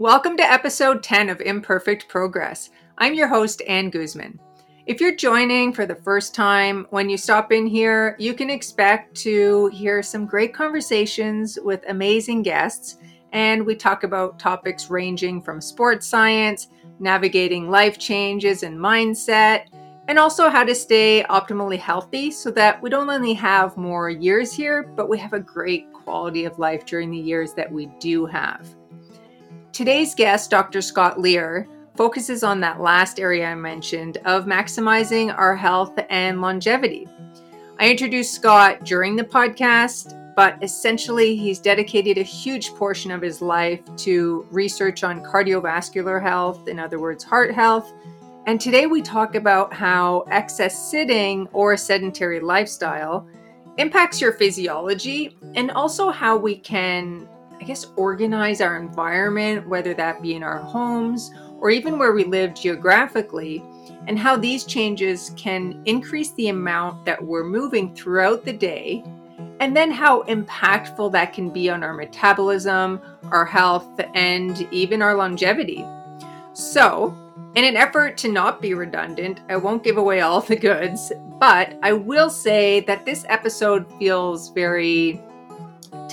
Welcome to episode 10 of Imperfect Progress. I'm your host, Anne Guzman. If you're joining for the first time, when you stop in here, you can expect to hear some great conversations with amazing guests. And we talk about topics ranging from sports science, navigating life changes and mindset, and also how to stay optimally healthy so that we don't only have more years here, but we have a great quality of life during the years that we do have. Today's guest, Dr. Scott Lear, focuses on that last area I mentioned of maximizing our health and longevity. I introduced Scott during the podcast, but essentially, he's dedicated a huge portion of his life to research on cardiovascular health, in other words, heart health. And today we talk about how excess sitting or a sedentary lifestyle impacts your physiology and also how we can I guess, organize our environment, whether that be in our homes or even where we live geographically, and how these changes can increase the amount that we're moving throughout the day, and then how impactful that can be on our metabolism, our health, and even our longevity. So, in an effort to not be redundant, I won't give away all the goods, but I will say that this episode feels very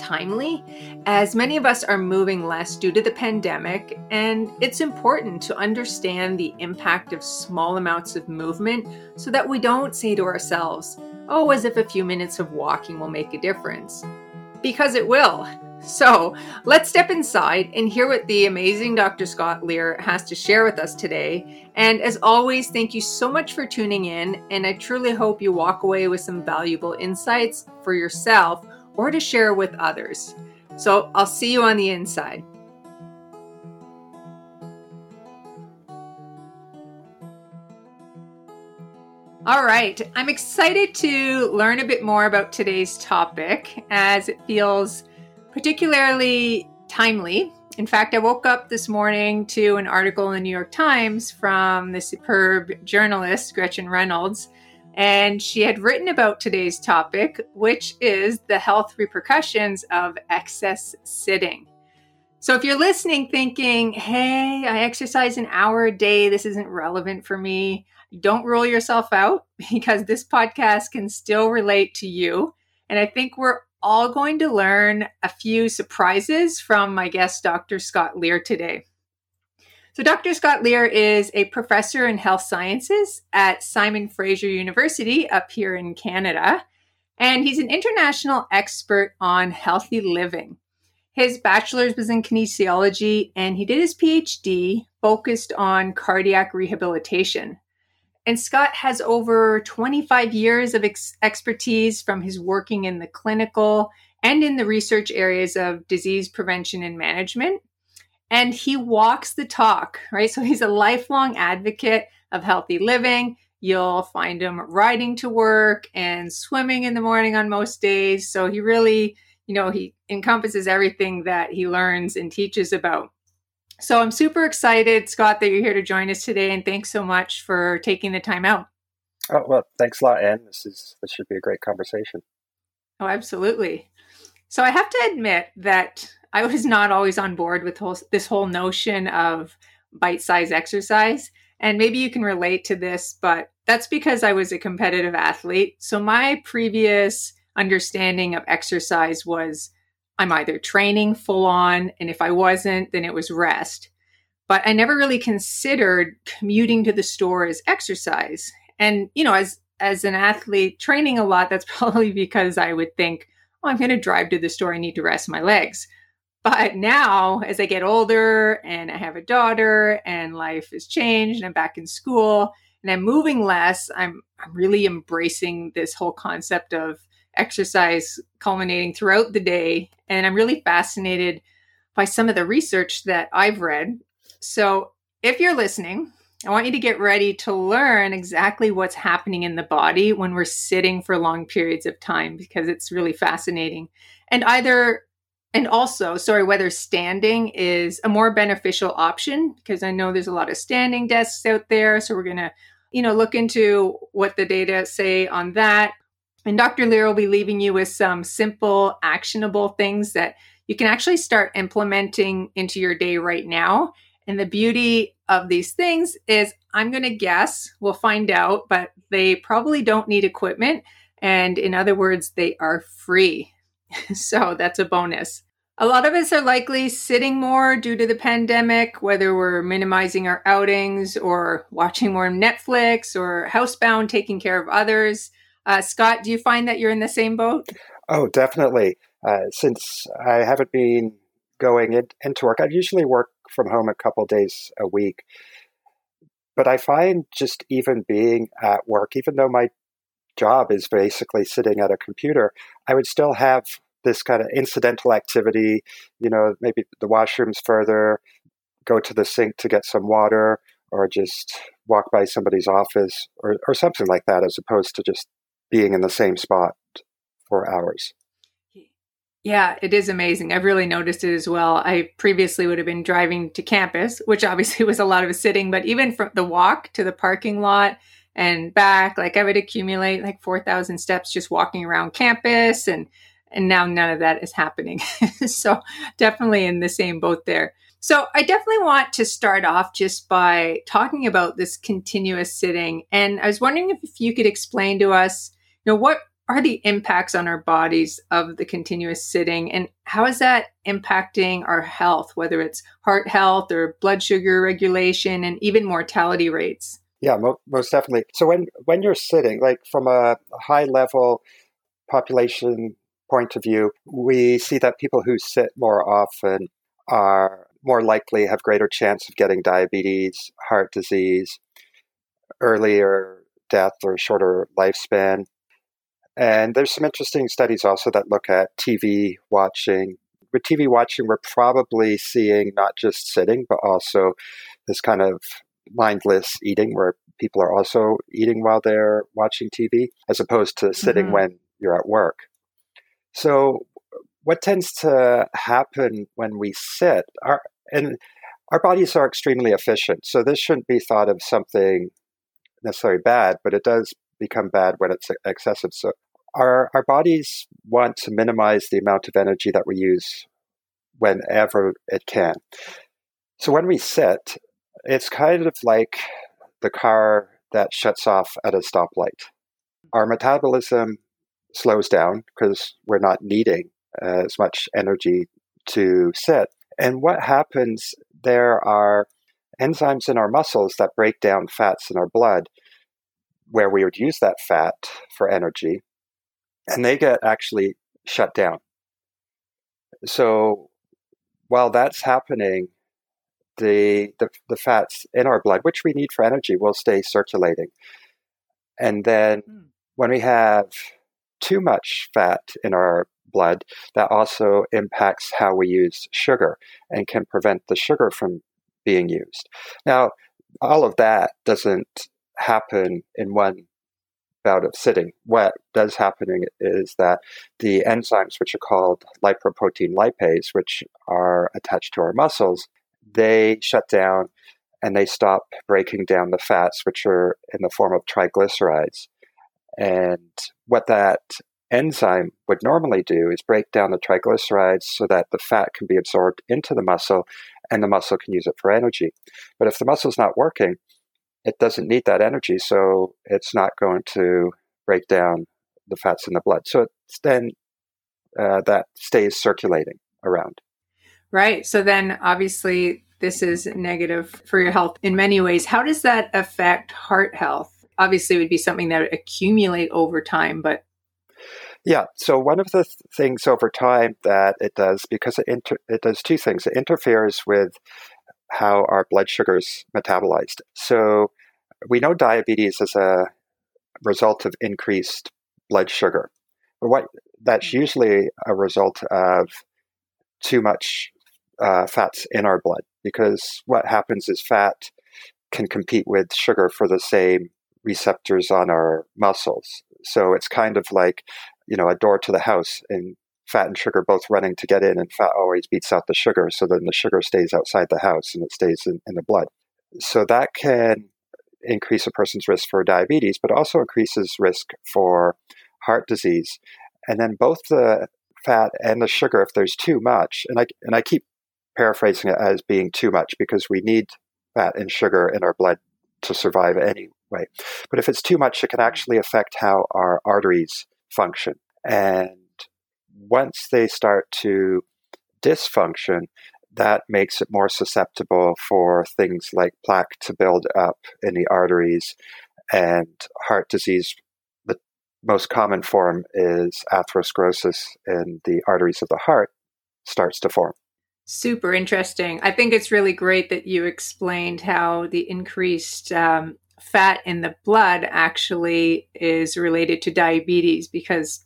timely, as many of us are moving less due to the pandemic, and it's important to understand the impact of small amounts of movement so that we don't say to ourselves, oh, as if a few minutes of walking will make a difference. Because it will. So let's step inside and hear what the amazing Dr. Scott Lear has to share with us today. And as always, thank you so much for tuning in. And I truly hope you walk away with some valuable insights for yourself or to share with others. So I'll see you on the inside. All right, I'm excited to learn a bit more about today's topic as it feels particularly timely. In fact, I woke up this morning to an article in the New York Times from the superb journalist Gretchen Reynolds and she had written about today's topic, which is the health repercussions of excess sitting. So, if you're listening thinking, hey, I exercise an hour a day, this isn't relevant for me, don't rule yourself out because this podcast can still relate to you. And I think we're all going to learn a few surprises from my guest, Dr. Scott Lear, today. So, Dr. Scott Lear is a professor in health sciences at Simon Fraser University up here in Canada, and he's an international expert on healthy living. His bachelor's was in kinesiology, and he did his PhD focused on cardiac rehabilitation. And Scott has over 25 years of ex- expertise from his working in the clinical and in the research areas of disease prevention and management and he walks the talk, right? So he's a lifelong advocate of healthy living. You'll find him riding to work and swimming in the morning on most days. So he really, you know, he encompasses everything that he learns and teaches about. So I'm super excited, Scott, that you're here to join us today, and thanks so much for taking the time out. Oh well, thanks a lot, Anne. This is this should be a great conversation. Oh, absolutely. So I have to admit that I was not always on board with whole, this whole notion of bite size exercise. And maybe you can relate to this, but that's because I was a competitive athlete. So my previous understanding of exercise was I'm either training full on, and if I wasn't, then it was rest. But I never really considered commuting to the store as exercise. And, you know, as as an athlete training a lot, that's probably because I would think, oh, I'm going to drive to the store. I need to rest my legs. But now, as I get older and I have a daughter and life has changed and I'm back in school and I'm moving less, I'm, I'm really embracing this whole concept of exercise culminating throughout the day. And I'm really fascinated by some of the research that I've read. So if you're listening, I want you to get ready to learn exactly what's happening in the body when we're sitting for long periods of time because it's really fascinating. And either and also, sorry, whether standing is a more beneficial option because I know there's a lot of standing desks out there. So we're going to, you know, look into what the data say on that. And Dr. Lear will be leaving you with some simple, actionable things that you can actually start implementing into your day right now. And the beauty of these things is I'm going to guess, we'll find out, but they probably don't need equipment. And in other words, they are free. so that's a bonus. A lot of us are likely sitting more due to the pandemic, whether we're minimizing our outings or watching more Netflix or housebound, taking care of others. Uh, Scott, do you find that you're in the same boat? Oh, definitely. Uh, since I haven't been going in, into work, I usually work from home a couple days a week. But I find just even being at work, even though my job is basically sitting at a computer, I would still have this kind of incidental activity, you know, maybe the washroom's further, go to the sink to get some water, or just walk by somebody's office or, or something like that, as opposed to just being in the same spot for hours. Yeah, it is amazing. I've really noticed it as well. I previously would have been driving to campus, which obviously was a lot of sitting, but even from the walk to the parking lot and back, like I would accumulate like 4,000 steps just walking around campus and and now none of that is happening. so definitely in the same boat there. So I definitely want to start off just by talking about this continuous sitting and I was wondering if, you could explain to us, you know, what are the impacts on our bodies of the continuous sitting and how is that impacting our health whether it's heart health or blood sugar regulation and even mortality rates yeah mo- most definitely so when when you're sitting like from a high level population point of view we see that people who sit more often are more likely have greater chance of getting diabetes heart disease earlier death or shorter lifespan and there's some interesting studies also that look at TV watching. With TV watching, we're probably seeing not just sitting, but also this kind of mindless eating where people are also eating while they're watching TV, as opposed to sitting mm-hmm. when you're at work. So, what tends to happen when we sit, our, and our bodies are extremely efficient. So, this shouldn't be thought of something necessarily bad, but it does become bad when it's excessive. So, our, our bodies want to minimize the amount of energy that we use whenever it can. So when we sit, it's kind of like the car that shuts off at a stoplight. Our metabolism slows down because we're not needing uh, as much energy to sit. And what happens, there are enzymes in our muscles that break down fats in our blood, where we would use that fat for energy and they get actually shut down. So while that's happening, the, the, the fats in our blood, which we need for energy, will stay circulating. And then mm. when we have too much fat in our blood, that also impacts how we use sugar and can prevent the sugar from being used. Now, all of that doesn't happen in one bout of sitting. What does happening is that the enzymes, which are called lipoprotein lipase, which are attached to our muscles, they shut down and they stop breaking down the fats, which are in the form of triglycerides. And what that enzyme would normally do is break down the triglycerides so that the fat can be absorbed into the muscle and the muscle can use it for energy. But if the muscle is not working, it doesn't need that energy, so it's not going to break down the fats in the blood. So it's then uh, that stays circulating around. Right. So then obviously this is negative for your health in many ways. How does that affect heart health? Obviously, it would be something that would accumulate over time, but yeah. So one of the th- things over time that it does, because it inter- it does two things. It interferes with how our blood sugars metabolized. So we know diabetes is a result of increased blood sugar. But what that's hmm. usually a result of too much uh, fats in our blood because what happens is fat can compete with sugar for the same receptors on our muscles. So it's kind of like, you know, a door to the house and fat and sugar both running to get in and fat always beats out the sugar. So then the sugar stays outside the house and it stays in, in the blood. So that can increase a person's risk for diabetes, but also increases risk for heart disease. And then both the fat and the sugar if there's too much. And I and I keep paraphrasing it as being too much because we need fat and sugar in our blood to survive anyway. But if it's too much, it can actually affect how our arteries function. And once they start to dysfunction, that makes it more susceptible for things like plaque to build up in the arteries and heart disease. The most common form is atherosclerosis in the arteries of the heart starts to form. Super interesting. I think it's really great that you explained how the increased um, fat in the blood actually is related to diabetes because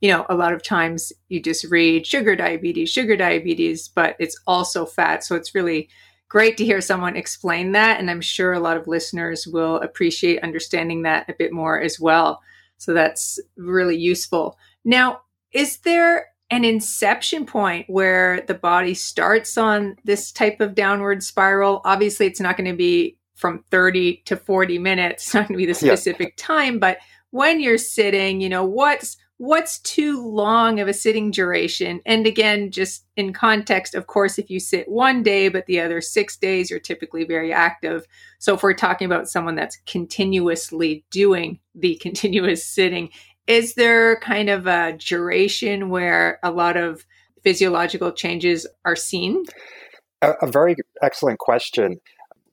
you know, a lot of times you just read sugar diabetes, sugar diabetes, but it's also fat. So it's really great to hear someone explain that. And I'm sure a lot of listeners will appreciate understanding that a bit more as well. So that's really useful. Now, is there an inception point where the body starts on this type of downward spiral? Obviously, it's not going to be from 30 to 40 minutes. It's not going to be the specific yeah. time, but when you're sitting, you know, what's what's too long of a sitting duration? And again, just in context, of course, if you sit one day, but the other six days, you're typically very active. So if we're talking about someone that's continuously doing the continuous sitting, is there kind of a duration where a lot of physiological changes are seen? A, a very excellent question.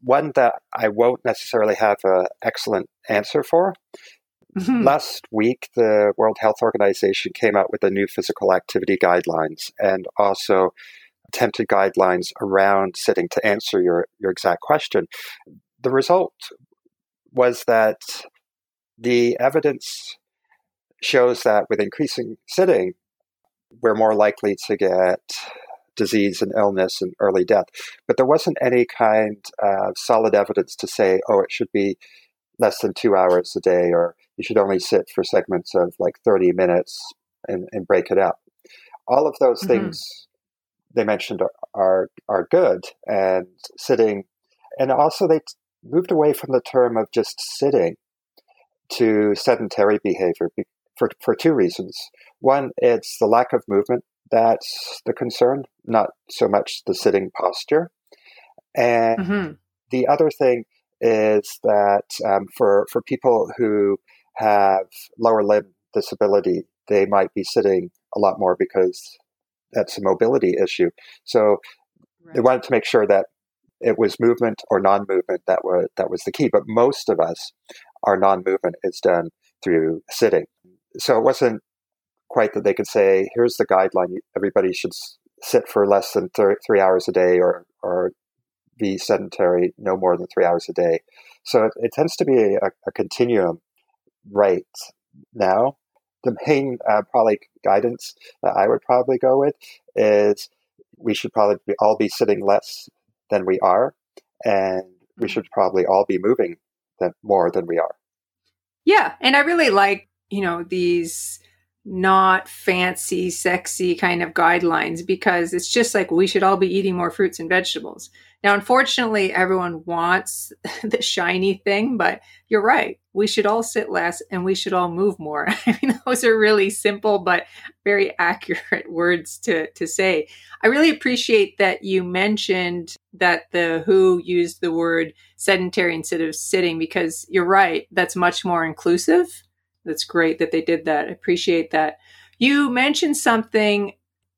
One that I won't necessarily have an excellent answer for. Mm-hmm. Last week, the World Health Organization came out with the new physical activity guidelines and also attempted guidelines around sitting to answer your, your exact question. The result was that the evidence shows that with increasing sitting, we're more likely to get disease and illness and early death. But there wasn't any kind of solid evidence to say, oh, it should be less than two hours a day or you should only sit for segments of like 30 minutes and, and break it up. All of those mm-hmm. things they mentioned are, are, are good and sitting. And also they t- moved away from the term of just sitting to sedentary behavior for, for two reasons. One, it's the lack of movement that's the concern, not so much the sitting posture. And mm-hmm. the other thing is that um, for, for people who have lower limb disability, they might be sitting a lot more because that's a mobility issue. So right. they wanted to make sure that it was movement or non-movement that was that was the key. But most of us, our non-movement is done through sitting. So it wasn't quite that they could say, "Here's the guideline: everybody should sit for less than th- three hours a day, or or be sedentary no more than three hours a day." So it, it tends to be a, a continuum right now. The main uh, probably guidance that I would probably go with is we should probably be, all be sitting less than we are, and we mm-hmm. should probably all be moving than, more than we are. Yeah, and I really like you know these not fancy, sexy kind of guidelines because it's just like we should all be eating more fruits and vegetables. Now, unfortunately, everyone wants the shiny thing, but you're right. We should all sit less and we should all move more. I mean, those are really simple but very accurate words to, to say. I really appreciate that you mentioned that the WHO used the word sedentary instead of sitting because you're right. That's much more inclusive that's great that they did that. I appreciate that. You mentioned something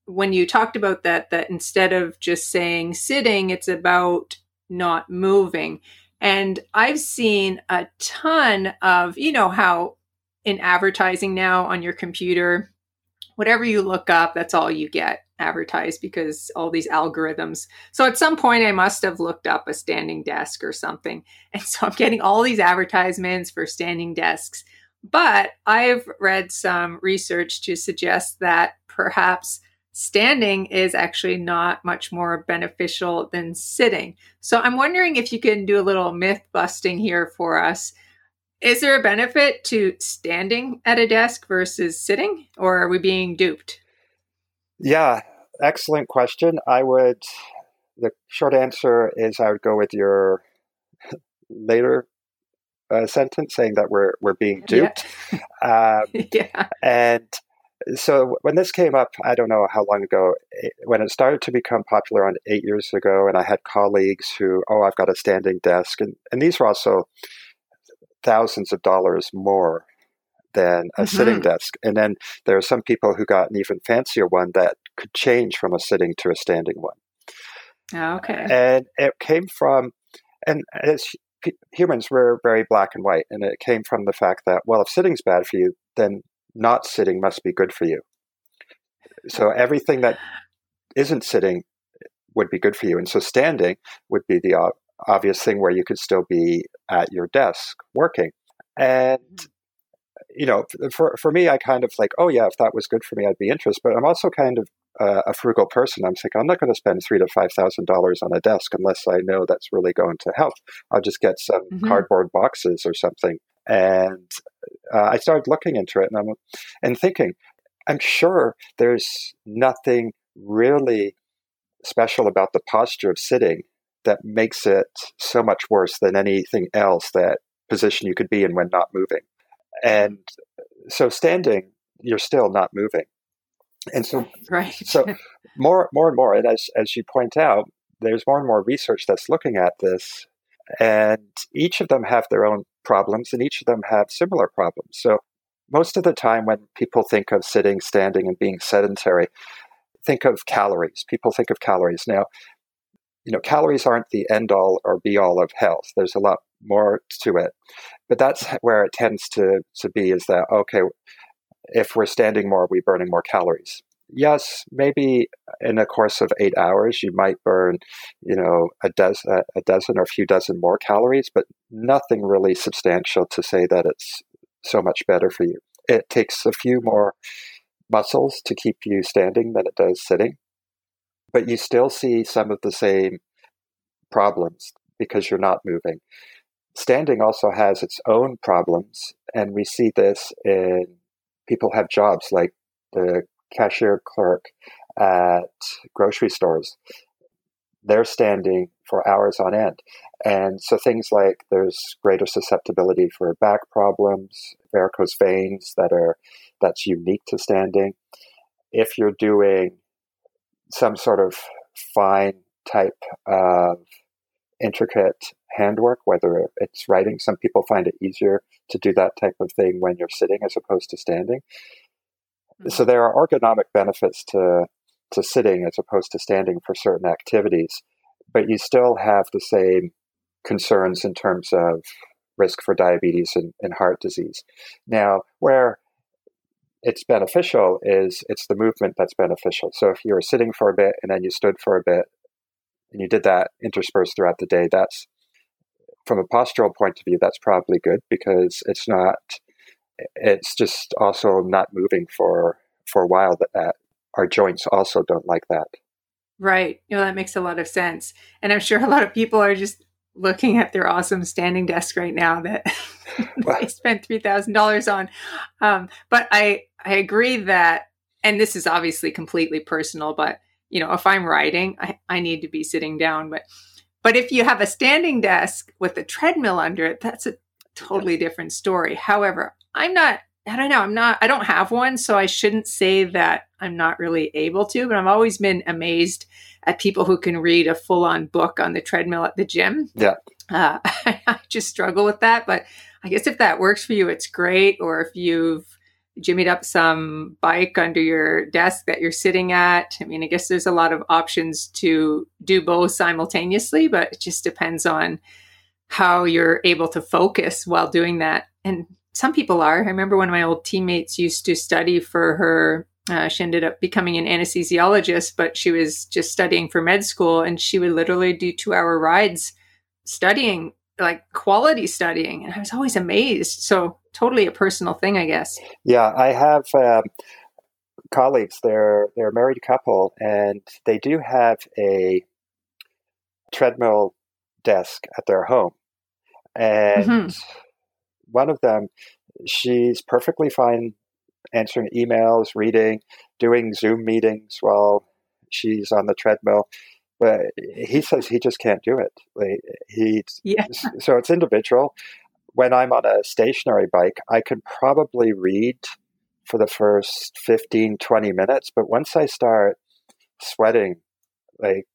when you talked about that, that instead of just saying sitting, it's about not moving. And I've seen a ton of, you know, how in advertising now on your computer, whatever you look up, that's all you get advertised because all these algorithms. So at some point, I must have looked up a standing desk or something. And so I'm getting all these advertisements for standing desks. But I've read some research to suggest that perhaps standing is actually not much more beneficial than sitting. So I'm wondering if you can do a little myth busting here for us. Is there a benefit to standing at a desk versus sitting, or are we being duped? Yeah, excellent question. I would, the short answer is I would go with your later uh, sentence saying that we're we're being duped. Yeah. Um, yeah. And so when this came up, I don't know how long ago, when it started to become popular on eight years ago, and I had colleagues who, oh, I've got a standing desk, and, and these were also thousands of dollars more than a mm-hmm. sitting desk. And then there are some people who got an even fancier one that could change from a sitting to a standing one. Oh, okay. And it came from, and as humans, we're very black and white. And it came from the fact that, well, if sitting's bad for you, then not sitting must be good for you. So everything that isn't sitting would be good for you. And so standing would be the obvious thing where you could still be at your desk working. And mm-hmm. you know, for for me, I kind of like, oh yeah, if that was good for me, I'd be interested. But I'm also kind of uh, a frugal person. I'm thinking I'm not going to spend three to five thousand dollars on a desk unless I know that's really going to help. I'll just get some mm-hmm. cardboard boxes or something. And uh, I started looking into it, and I'm and thinking, I'm sure there's nothing really special about the posture of sitting that makes it so much worse than anything else that position you could be in when not moving. And so standing, you're still not moving. And so, right. so more, more and more, and as as you point out, there's more and more research that's looking at this, and each of them have their own problems, and each of them have similar problems. So most of the time, when people think of sitting, standing, and being sedentary, think of calories. People think of calories. Now, you know, calories aren't the end all or be all of health. There's a lot more to it. But that's where it tends to, to be is that, okay, if we're standing more, are we're burning more calories. Yes, maybe in a course of eight hours, you might burn, you know, a dozen, a dozen or a few dozen more calories, but nothing really substantial to say that it's so much better for you. It takes a few more muscles to keep you standing than it does sitting, but you still see some of the same problems because you're not moving. Standing also has its own problems, and we see this in people have jobs like the cashier clerk at grocery stores. They're standing for hours on end. And so things like there's greater susceptibility for back problems, varicose veins that are that's unique to standing. If you're doing some sort of fine type of intricate handwork, whether it's writing. Some people find it easier to do that type of thing when you're sitting as opposed to standing. Mm-hmm. So there are ergonomic benefits to to sitting as opposed to standing for certain activities, but you still have the same concerns in terms of risk for diabetes and, and heart disease. Now, where it's beneficial is it's the movement that's beneficial. So if you were sitting for a bit and then you stood for a bit and you did that interspersed throughout the day, that's from a postural point of view, that's probably good because it's not, it's just also not moving for for a while. That, that our joints also don't like that. Right. You know, that makes a lot of sense. And I'm sure a lot of people are just looking at their awesome standing desk right now that they spent three thousand dollars on. Um, but I I agree that, and this is obviously completely personal, but you know, if I'm writing, I, I need to be sitting down. But but if you have a standing desk with a treadmill under it, that's a totally different story. However, I'm not I don't know, I'm not I don't have one, so I shouldn't say that I'm not really able to, but I've always been amazed at people who can read a full-on book on the treadmill at the gym. Yeah. Uh, I just struggle with that, but I guess if that works for you, it's great. Or if you've jimmied up some bike under your desk that you're sitting at. I mean, I guess there's a lot of options to do both simultaneously, but it just depends on how you're able to focus while doing that. And some people are. I remember one of my old teammates used to study for her. Uh, she ended up becoming an anesthesiologist, but she was just studying for med school, and she would literally do two hour rides studying like quality studying and i was always amazed so totally a personal thing i guess yeah i have um, colleagues they're they're a married couple and they do have a treadmill desk at their home and mm-hmm. one of them she's perfectly fine answering emails reading doing zoom meetings while she's on the treadmill but he says he just can't do it. Like, he yeah. so it's individual. When I'm on a stationary bike, I can probably read for the first 15, 20 minutes. But once I start sweating, like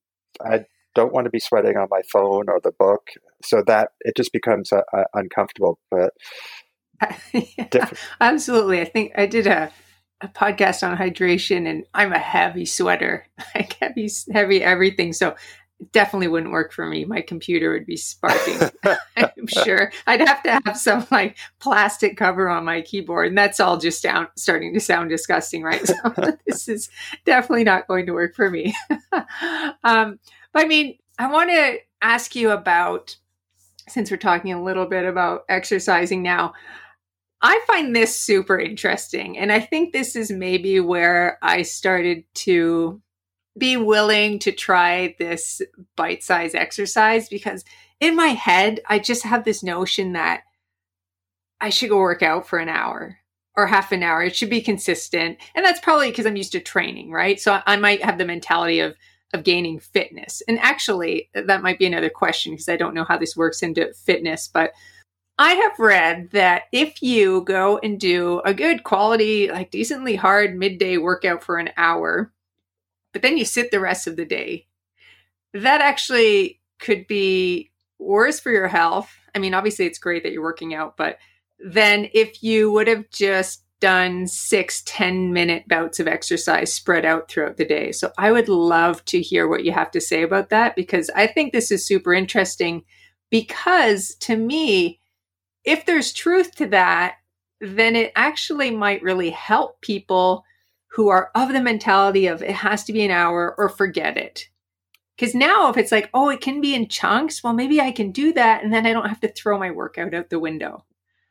I don't want to be sweating on my phone or the book. So that it just becomes uh, uh, uncomfortable. But yeah, absolutely. I think I did a, a podcast on hydration and I'm a heavy sweater, like heavy, heavy everything. So definitely wouldn't work for me. My computer would be sparking. I'm sure I'd have to have some like plastic cover on my keyboard, and that's all just sound, starting to sound disgusting, right? So this is definitely not going to work for me. um, but I mean, I want to ask you about since we're talking a little bit about exercising now. I find this super interesting, and I think this is maybe where I started to be willing to try this bite size exercise because in my head, I just have this notion that I should go work out for an hour or half an hour. It should be consistent. And that's probably because I'm used to training, right? So I might have the mentality of, of gaining fitness. And actually, that might be another question because I don't know how this works into fitness, but I have read that if you go and do a good quality, like decently hard midday workout for an hour, but then you sit the rest of the day. That actually could be worse for your health. I mean, obviously, it's great that you're working out, but then if you would have just done six, 10 minute bouts of exercise spread out throughout the day. So I would love to hear what you have to say about that because I think this is super interesting. Because to me, if there's truth to that, then it actually might really help people who are of the mentality of it has to be an hour or forget it. Because now, if it's like, oh, it can be in chunks, well, maybe I can do that and then I don't have to throw my workout out the window.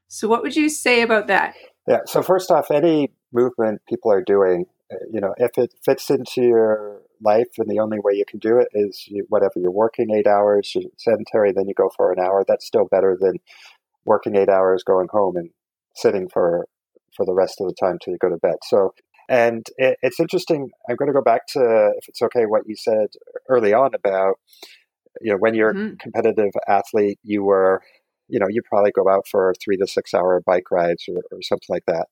So, what would you say about that? Yeah. So, first off, any movement people are doing, uh, you know, if it fits into your life and the only way you can do it is you, whatever you're working eight hours, you're sedentary, then you go for an hour. That's still better than working eight hours, going home and sitting for for the rest of the time till you go to bed. So and it, it's interesting. I'm going to go back to, if it's okay, what you said early on about, you know, when you're mm-hmm. a competitive athlete, you were, you know, you probably go out for three to six hour bike rides or, or something like that.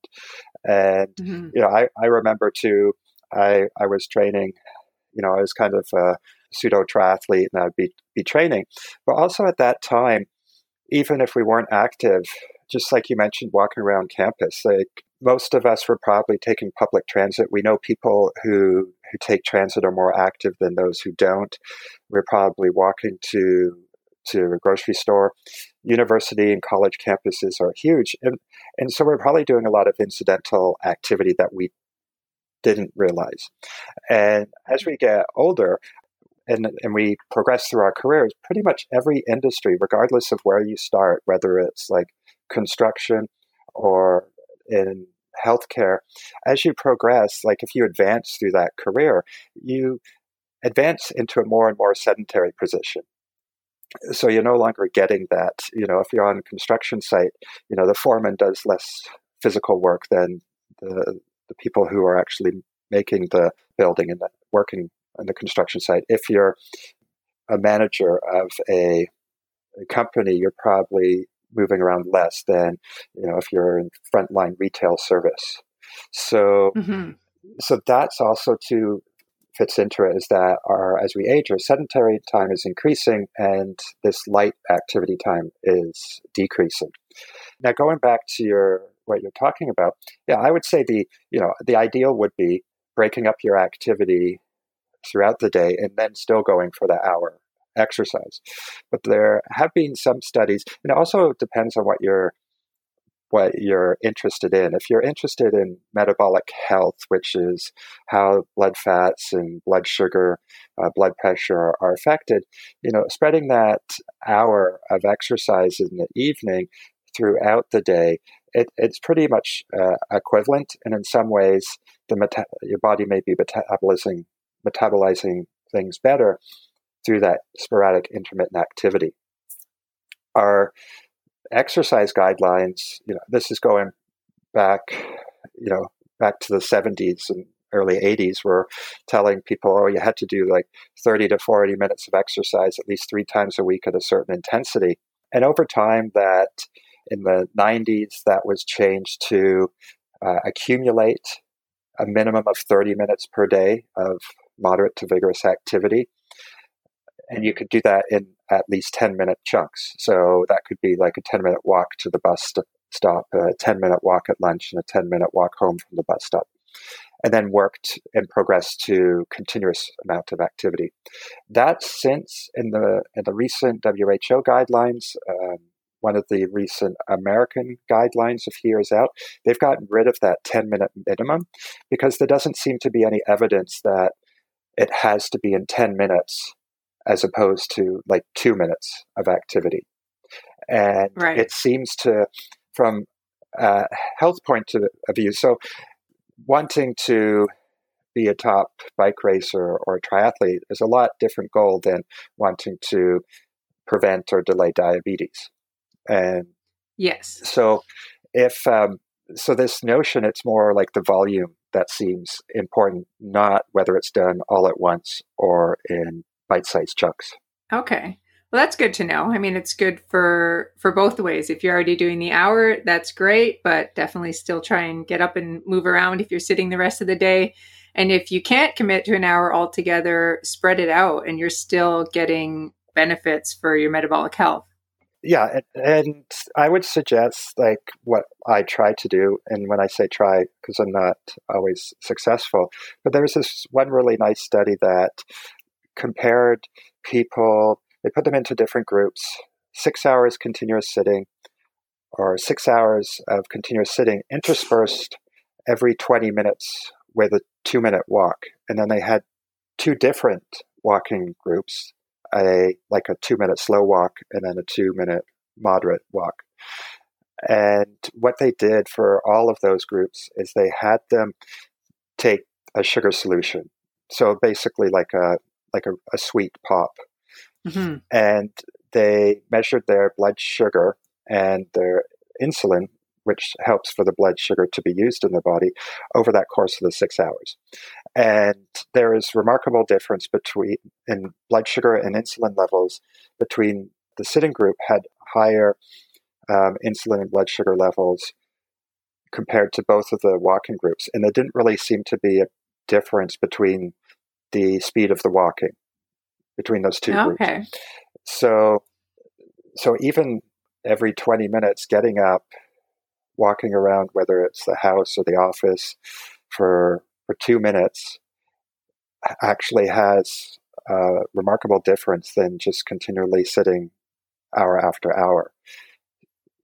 And, mm-hmm. you know, I, I remember too, I, I was training, you know, I was kind of a pseudo triathlete and I'd be, be training. But also at that time, even if we weren't active, just like you mentioned, walking around campus, like most of us were probably taking public transit. We know people who who take transit are more active than those who don't. We're probably walking to to a grocery store. University and college campuses are huge, and and so we're probably doing a lot of incidental activity that we didn't realize. And as we get older, and, and we progress through our careers, pretty much every industry, regardless of where you start, whether it's like construction or in healthcare, as you progress, like if you advance through that career, you advance into a more and more sedentary position. So you're no longer getting that, you know, if you're on a construction site, you know, the foreman does less physical work than the, the people who are actually making the building and working on the construction site. If you're a manager of a, a company, you're probably moving around less than you know if you're in frontline retail service. So mm-hmm. so that's also to fits into it is that our as we age, our sedentary time is increasing and this light activity time is decreasing. Now going back to your what you're talking about, yeah, I would say the you know the ideal would be breaking up your activity throughout the day and then still going for the hour exercise. But there have been some studies, and it also depends on what you're what you're interested in. If you're interested in metabolic health, which is how blood fats and blood sugar, uh, blood pressure are affected, you know, spreading that hour of exercise in the evening throughout the day, it, it's pretty much uh, equivalent. And in some ways, the meta- your body may be metabolizing metabolizing things better through that sporadic intermittent activity. Our exercise guidelines, you know, this is going back, you know, back to the 70s and early 80s were telling people, oh, you had to do like 30 to 40 minutes of exercise at least three times a week at a certain intensity. And over time, that in the 90s, that was changed to uh, accumulate a minimum of 30 minutes per day of moderate to vigorous activity. And you could do that in at least 10 minute chunks. So that could be like a 10 minute walk to the bus stop, a 10 minute walk at lunch, and a 10 minute walk home from the bus stop. And then worked and progressed to continuous amount of activity. That since in the in the recent WHO guidelines, um, one of the recent American guidelines a few years out, they've gotten rid of that 10 minute minimum because there doesn't seem to be any evidence that it has to be in 10 minutes as opposed to like two minutes of activity. And right. it seems to, from a health point of view, so wanting to be a top bike racer or a triathlete is a lot different goal than wanting to prevent or delay diabetes. And yes. So if um, so, this notion it's more like the volume that seems important, not whether it's done all at once or in bite-sized chunks. Okay. Well, that's good to know. I mean, it's good for for both ways. If you're already doing the hour, that's great, but definitely still try and get up and move around if you're sitting the rest of the day. And if you can't commit to an hour altogether, spread it out and you're still getting benefits for your metabolic health yeah and i would suggest like what i try to do and when i say try because i'm not always successful but there's this one really nice study that compared people they put them into different groups six hours continuous sitting or six hours of continuous sitting interspersed every 20 minutes with a two minute walk and then they had two different walking groups a like a two minute slow walk and then a two minute moderate walk. And what they did for all of those groups is they had them take a sugar solution. So basically like a like a, a sweet pop. Mm-hmm. And they measured their blood sugar and their insulin, which helps for the blood sugar to be used in the body over that course of the six hours. And there is remarkable difference between in blood sugar and insulin levels between the sitting group had higher um, insulin and blood sugar levels compared to both of the walking groups, and there didn't really seem to be a difference between the speed of the walking between those two okay. groups. So, so even every twenty minutes, getting up, walking around, whether it's the house or the office, for for two minutes actually has a remarkable difference than just continually sitting hour after hour.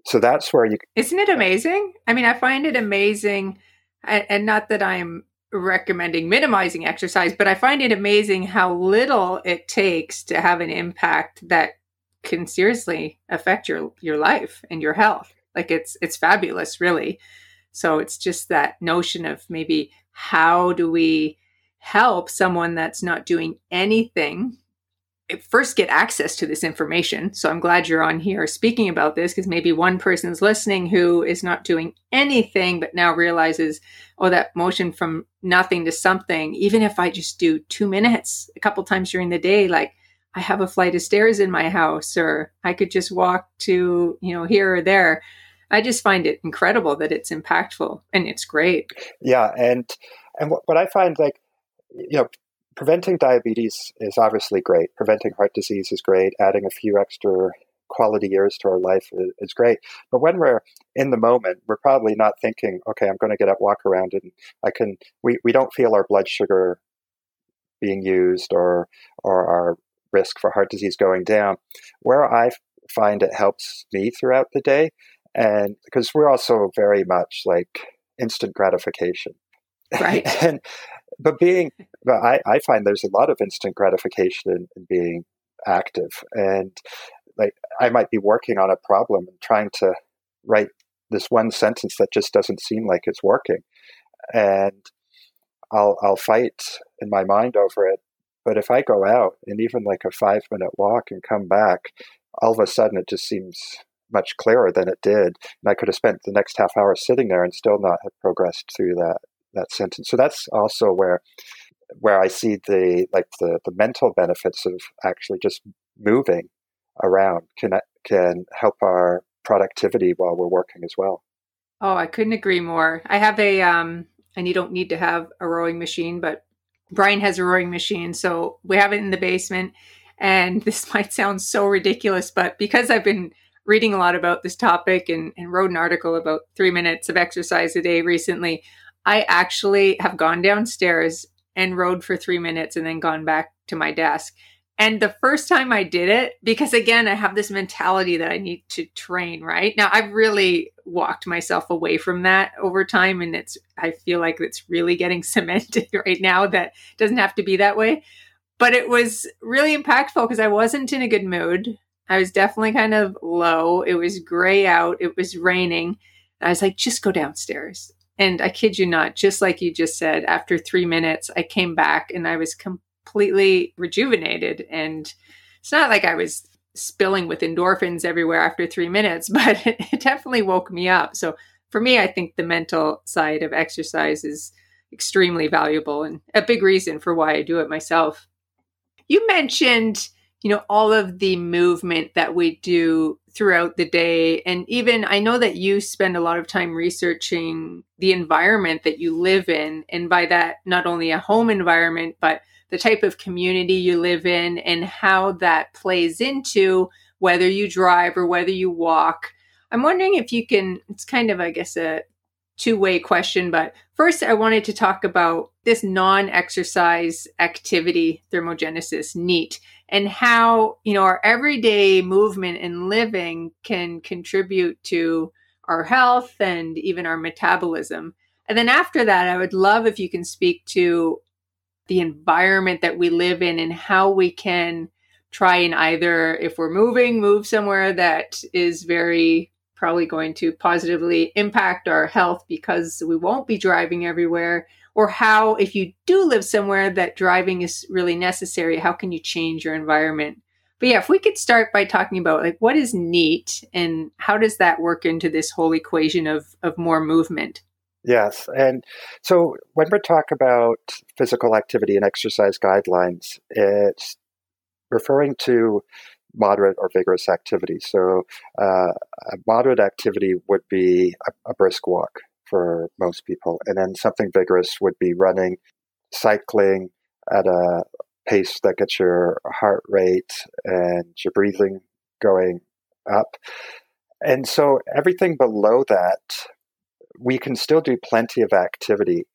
So that's where you. Isn't it amazing? I mean, I find it amazing, and not that I'm recommending minimizing exercise, but I find it amazing how little it takes to have an impact that can seriously affect your your life and your health. Like it's it's fabulous, really. So it's just that notion of maybe how do we help someone that's not doing anything first get access to this information. So I'm glad you're on here speaking about this because maybe one person's listening who is not doing anything but now realizes, oh, that motion from nothing to something, even if I just do two minutes a couple times during the day, like I have a flight of stairs in my house or I could just walk to, you know, here or there. I just find it incredible that it's impactful and it's great. Yeah, and and what, what I find like you know preventing diabetes is obviously great. Preventing heart disease is great. Adding a few extra quality years to our life is, is, great. But when we're in the moment, we're probably not thinking, okay, I'm going to get up, walk around, and I can. We, we don't feel our blood sugar being used or or our risk for heart disease going down. Where I find it helps me throughout the day and because we're also very much like instant gratification right and but being but I, I find there's a lot of instant gratification in, in, being active. And like i might be working on a problem and trying to write this one sentence that just doesn't seem like it's working. And i'll i'll fight in my mind over it. But if i go out and even like a five minute walk and come back all of a sudden it just seems much clearer than it did. And I could have spent the next half hour sitting there and still not have progressed through that that sentence. So that's also where where I see the like the, the mental benefits of actually just moving around can can help our productivity while we're working as well. Oh, I couldn't agree more. I have a um and you don't need to have a rowing machine, but Brian has a rowing machine, so we have it in the basement. And this might sound so ridiculous, but because I've been reading a lot about this topic and, and wrote an article about three minutes of exercise a day recently, I actually have gone downstairs and rode for three minutes and then gone back to my desk. And the first time I did it, because again, I have this mentality that I need to train, right? Now, I've really walked myself away from that over time. And it's, I feel like it's really getting cemented right now that doesn't have to be that way. But it was really impactful because I wasn't in a good mood. I was definitely kind of low. It was gray out, it was raining. I was like, just go downstairs. And I kid you not, just like you just said, after three minutes, I came back and I was completely rejuvenated. And it's not like I was spilling with endorphins everywhere after three minutes, but it definitely woke me up. So for me, I think the mental side of exercise is extremely valuable and a big reason for why I do it myself. You mentioned you know all of the movement that we do throughout the day. And even i know that you spend a lot of time researching the environment that you live in and by that not only a home environment but the type of community you live in and how that plays into whether you drive or whether you walk. I'm wondering if you can it's kind of i guess a two way question but first i wanted to talk about this non exercise activity thermogenesis NEAT and how you know our everyday movement and living can contribute to our health and even our metabolism. And then after that i would love if you can speak to the environment that we live in and how we can try and either if we're moving move somewhere that is very probably going to positively impact our health because we won't be driving everywhere or how if you do live somewhere that driving is really necessary how can you change your environment? But yeah if we could start by talking about like what is NEAT and how does that work into this whole equation of of more movement? Yes and so when we talk about physical activity and exercise guidelines it's referring to moderate or vigorous activity. So uh, a moderate activity would be a, a brisk walk for most people. And then something vigorous would be running, cycling at a pace that gets your heart rate and your breathing going up. And so everything below that, we can still do plenty of activity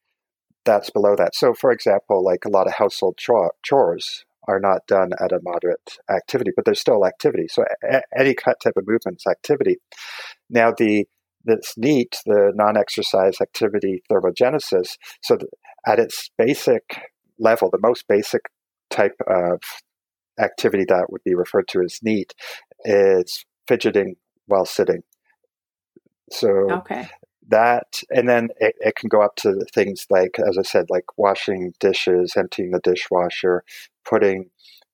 that's below that. So, for example, like a lot of household chores are not done at a moderate activity, but there's still activity. So, any type of movement is activity. Now, the this NEAT, the non-exercise activity thermogenesis. So at its basic level, the most basic type of activity that would be referred to as NEAT is fidgeting while sitting. So okay. that, and then it, it can go up to things like, as I said, like washing dishes, emptying the dishwasher, putting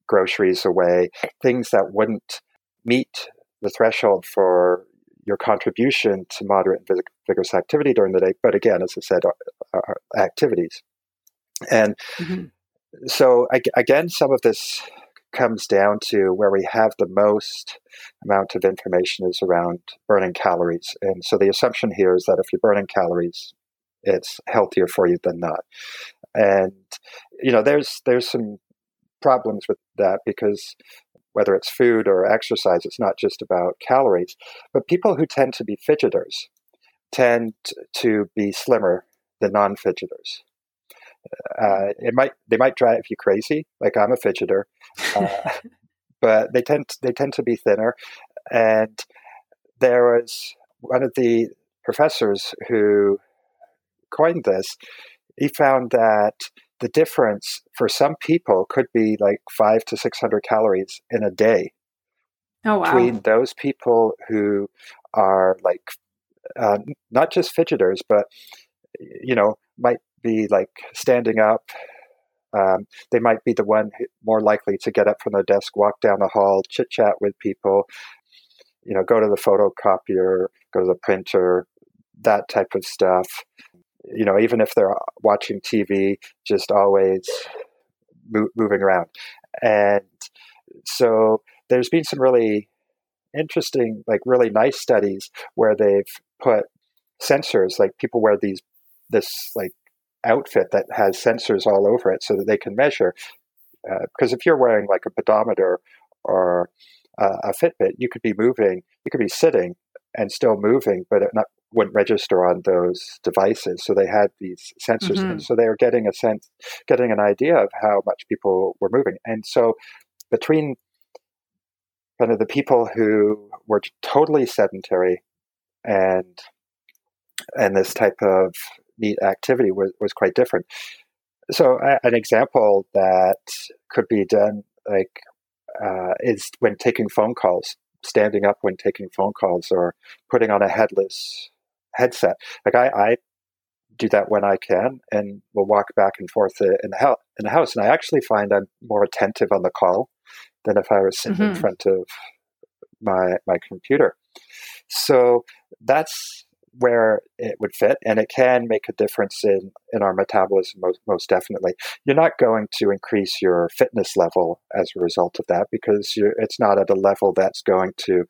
groceries away, things that wouldn't meet the threshold for your contribution to moderate and vigorous activity during the day. But again, as I said, are, are activities. And mm-hmm. so, again, some of this comes down to where we have the most amount of information is around burning calories. And so the assumption here is that if you're burning calories, it's healthier for you than not. And you know, there's there's some problems with that because whether it's food or exercise, it's not just about calories. But people who tend to be fidgeters tend to be slimmer than non fidgeters. Uh, it might they might drive you crazy, like I'm a fidgeter, uh, but they tend they tend to be thinner. And there was one of the professors who coined this. He found that the difference for some people could be like five to 600 calories in a day. Oh, wow. Between those people who are like uh, not just fidgeters, but, you know, might be like standing up. Um, they might be the one more likely to get up from their desk, walk down the hall, chit chat with people, you know, go to the photocopier, go to the printer, that type of stuff you know, even if they're watching TV, just always mo- moving around. And so there's been some really interesting, like really nice studies where they've put sensors. Like people wear these this like outfit that has sensors all over it so that they can measure. Because uh, if you're wearing like a pedometer or uh, a Fitbit, you could be moving, you could be sitting and still moving, but it not, wouldn't register on those devices. So they had these sensors, mm-hmm. so they were getting a sense, getting an idea of how much people were moving. And so between kind of the people who were totally sedentary and and this type of neat activity was, was quite different. So uh, an example that could be done like uh, is when taking phone calls, standing up when taking phone calls, or putting on a headless headset. Like I, I do that when I can, and will walk back and forth in the, house, in the house. And I actually find I'm more attentive on the call than if I was sitting mm-hmm. in front of my my computer. So that's where it would fit, and it can make a difference in in our metabolism most, most definitely. You're not going to increase your fitness level as a result of that because it's not at a level that's going to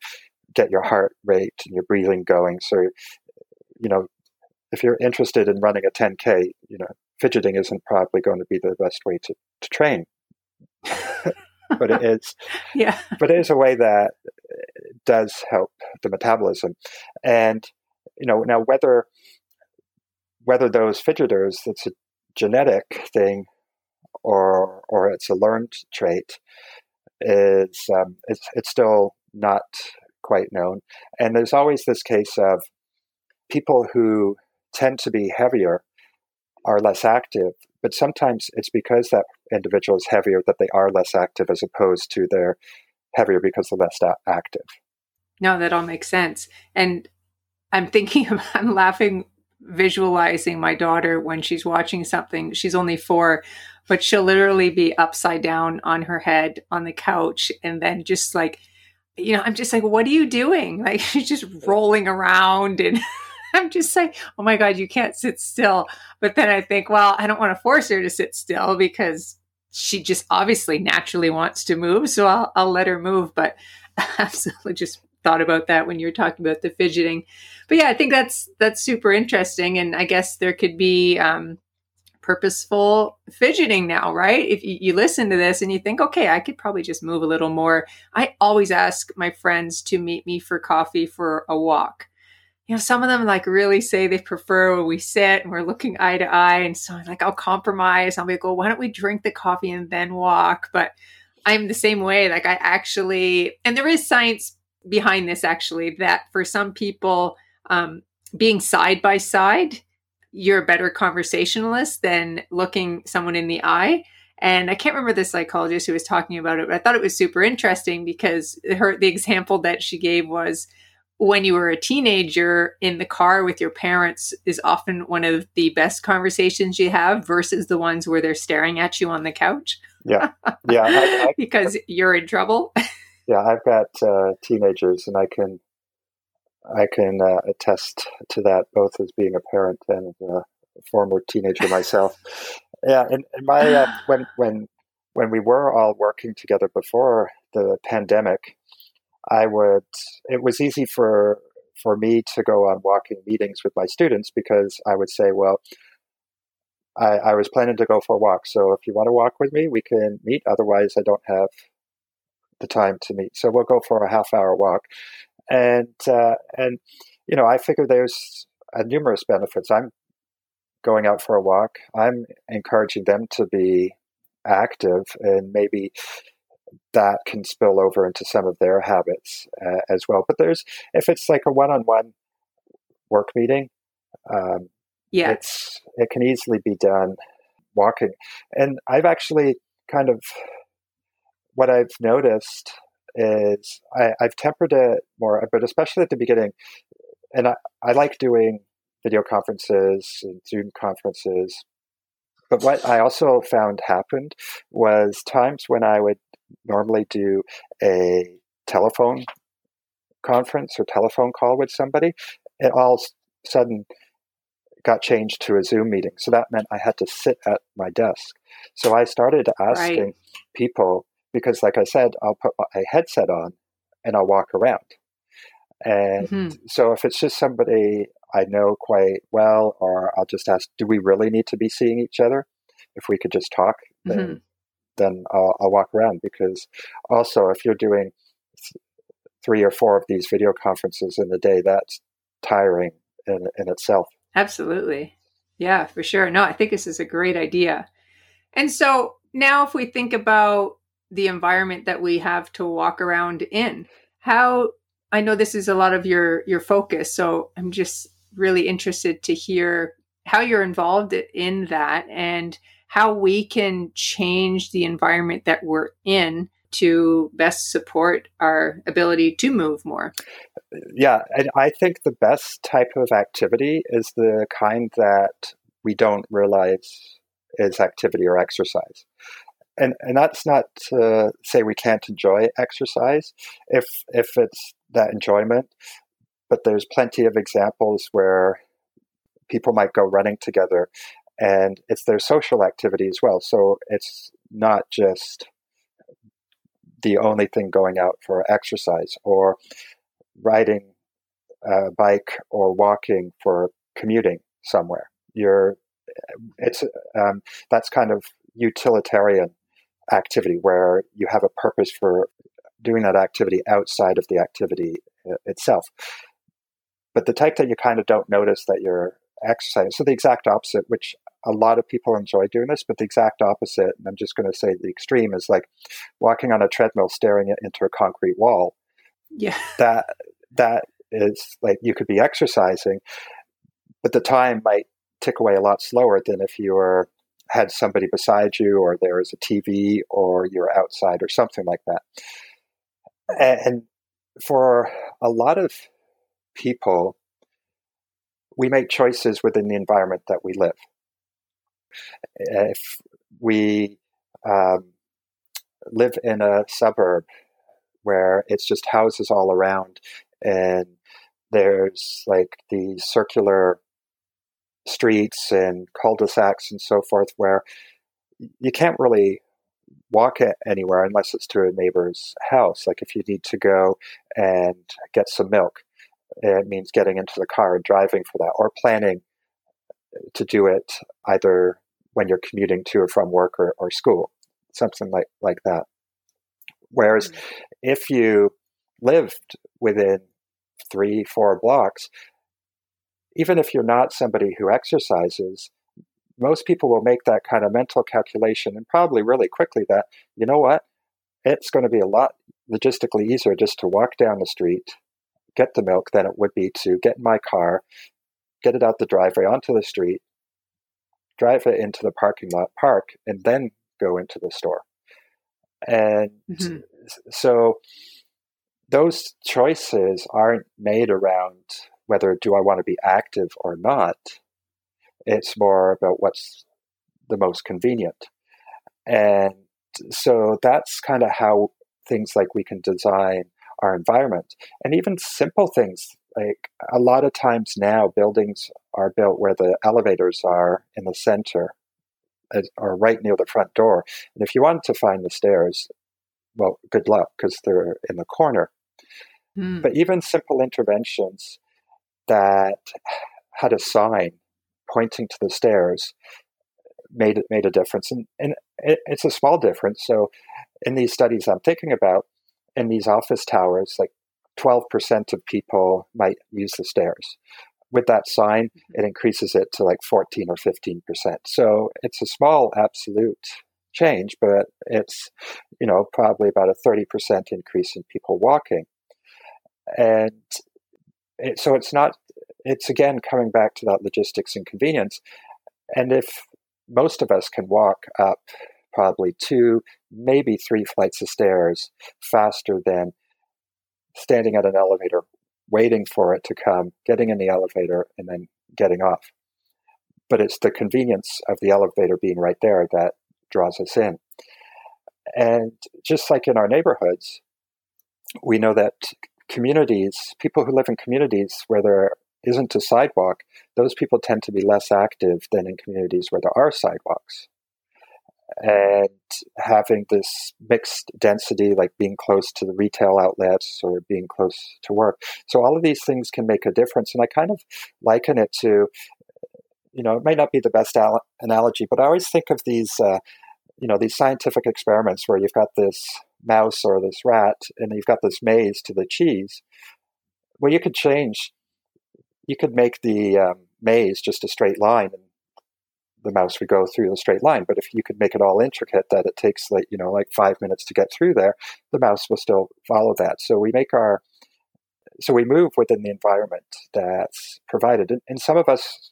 get your heart rate and your breathing going. So, you know, if you're interested in running a 10k, you know, fidgeting isn't probably going to be the best way to, to train. but it is yeah but it is a way that uh, does help the metabolism and you know now whether whether those fidgeters it's a genetic thing or or it's a learned trait is um, it's it's still not quite known. And there's always this case of people who tend to be heavier are less active but sometimes it's because that individual is heavier that they are less active as opposed to they're heavier because they're less active. No that all makes sense. And I'm thinking, of, I'm laughing, visualizing my daughter when she's watching something. She's only four, but she'll literally be upside down on her head on the couch and then just like, you know, I'm just like, what are you doing? Like she's just rolling around and I'm just like, oh my God, you can't sit still. But then I think, well, I don't want to force her to sit still because she just obviously naturally wants to move. So I'll, I'll let her move. But absolutely just thought about that when you were talking about the fidgeting. But yeah, I think that's that's super interesting, and I guess there could be um, purposeful fidgeting now, right? If you, you listen to this and you think, okay, I could probably just move a little more. I always ask my friends to meet me for coffee for a walk. You know, some of them like really say they prefer when we sit and we're looking eye to eye. And so I'm like, I'll compromise. I'll be like, well, why don't we drink the coffee and then walk? But I'm the same way. Like I actually, and there is science behind this actually that for some people, um, being side by side, you're a better conversationalist than looking someone in the eye. And I can't remember the psychologist who was talking about it, but I thought it was super interesting because her the example that she gave was when you were a teenager in the car with your parents is often one of the best conversations you have versus the ones where they're staring at you on the couch. Yeah. Yeah. I, I, because you're in trouble. yeah, I've got uh, teenagers, and I can I can uh, attest to that both as being a parent and a former teenager myself. yeah, and, and my uh, when when when we were all working together before the pandemic, I would it was easy for for me to go on walking meetings with my students because I would say, well. I, I was planning to go for a walk, so if you want to walk with me, we can meet. Otherwise, I don't have the time to meet. So we'll go for a half hour walk, and uh, and you know I figure there's uh, numerous benefits. I'm going out for a walk. I'm encouraging them to be active, and maybe that can spill over into some of their habits uh, as well. But there's if it's like a one-on-one work meeting, um, yeah, it's it can easily be done walking. And I've actually kind of what I've noticed is I, have tempered it more, but especially at the beginning, and I, I like doing video conferences and Zoom conferences. But what I also found happened was times when I would normally do a telephone conference or telephone call with somebody, it all of a sudden got changed to a Zoom meeting. So that meant I had to sit at my desk. So I started asking right. people because, like I said, I'll put a headset on and I'll walk around. And mm-hmm. so if it's just somebody I know quite well, or I'll just ask, do we really need to be seeing each other? If we could just talk, then, mm-hmm. then I'll, I'll, walk around. Because also, if you're doing three or four of these video conferences in a day, that's tiring in, in itself. Absolutely. Yeah, for sure. No, I think this is a great idea. And so now, if we think about the environment that we have to walk around in, how I know this is a lot of your your focus, so I'm just really interested to hear how you're involved in that and how we can change the environment that we're in to best support our ability to move more. Yeah, and I think the best type of activity is the kind that we don't realize is activity or exercise. And, and that's not to say we can't enjoy exercise if if it's that enjoyment but there's plenty of examples where people might go running together and it's their social activity as well. So it's not just the only thing going out for exercise or riding a bike or walking for commuting somewhere. You're it's um, that's kind of utilitarian activity where you have a purpose for doing that activity outside of the activity uh, itself but the type that you kind of don't notice that you're exercising. So the exact opposite, which a lot of people enjoy doing this, but the exact opposite, and I'm just going to say the extreme, is like walking on a treadmill staring into a concrete wall. Yeah. That that is like you could be exercising, but the time might tick away a lot slower than if you were had somebody beside you or there is a TV or you're outside or something like that. And for a lot of people, we make choices within the environment that we live. If we um, live in a suburb where it's just houses all around and there's like these circular streets and cul-de-sacs and so forth where you can't really walk anywhere unless it's to a neighbor's house like if you need to go and get some milk it means getting into the car and driving for that, or planning to do it either when you're commuting to or from work or, or school, something like, like that. Whereas mm-hmm. if you lived within three, four blocks, even if you're not somebody who exercises, most people will make that kind of mental calculation and probably really quickly that, you know what, it's going to be a lot logistically easier just to walk down the street get the milk than it would be to get in my car, get it out the driveway onto the street, drive it into the parking lot, park, and then go into the store. And mm-hmm. so those choices aren't made around whether do I want to be active or not. It's more about what's the most convenient. And so that's kind of how things like we can design our environment. And even simple things like a lot of times now, buildings are built where the elevators are in the center or right near the front door. And if you want to find the stairs, well, good luck because they're in the corner. Mm. But even simple interventions that had a sign pointing to the stairs made made a difference, and and it, it's a small difference. So, in these studies I'm thinking about, in these office towers, like 12% of people might use the stairs. With that sign, mm-hmm. it increases it to like 14 or 15%. So it's a small absolute change, but it's, you know, probably about a 30% increase in people walking. And it, so it's not, it's again coming back to that logistics and convenience. And if most of us can walk up probably two, maybe three flights of stairs faster than standing at an elevator, waiting for it to come, getting in the elevator, and then getting off. But it's the convenience of the elevator being right there that draws us in. And just like in our neighborhoods, we know that communities, people who live in communities where there isn't a sidewalk, those people tend to be less active than in communities where there are sidewalks. and having this mixed density, like being close to the retail outlets or being close to work. So all of these things can make a difference. And I kind of liken it to, you know, it may not be the best al- analogy, but I always think of these, uh, you know, these scientific experiments where you've got this mouse or this rat and you've got this maze to the cheese. Well, you could change, you could make the um, maze just a straight line and the mouse would go through the straight line. But if you could make it all intricate that it takes like, you know, like five minutes to get through there, the mouse will still follow that. So we make our, so we move within the environment that's provided. And, and some of us,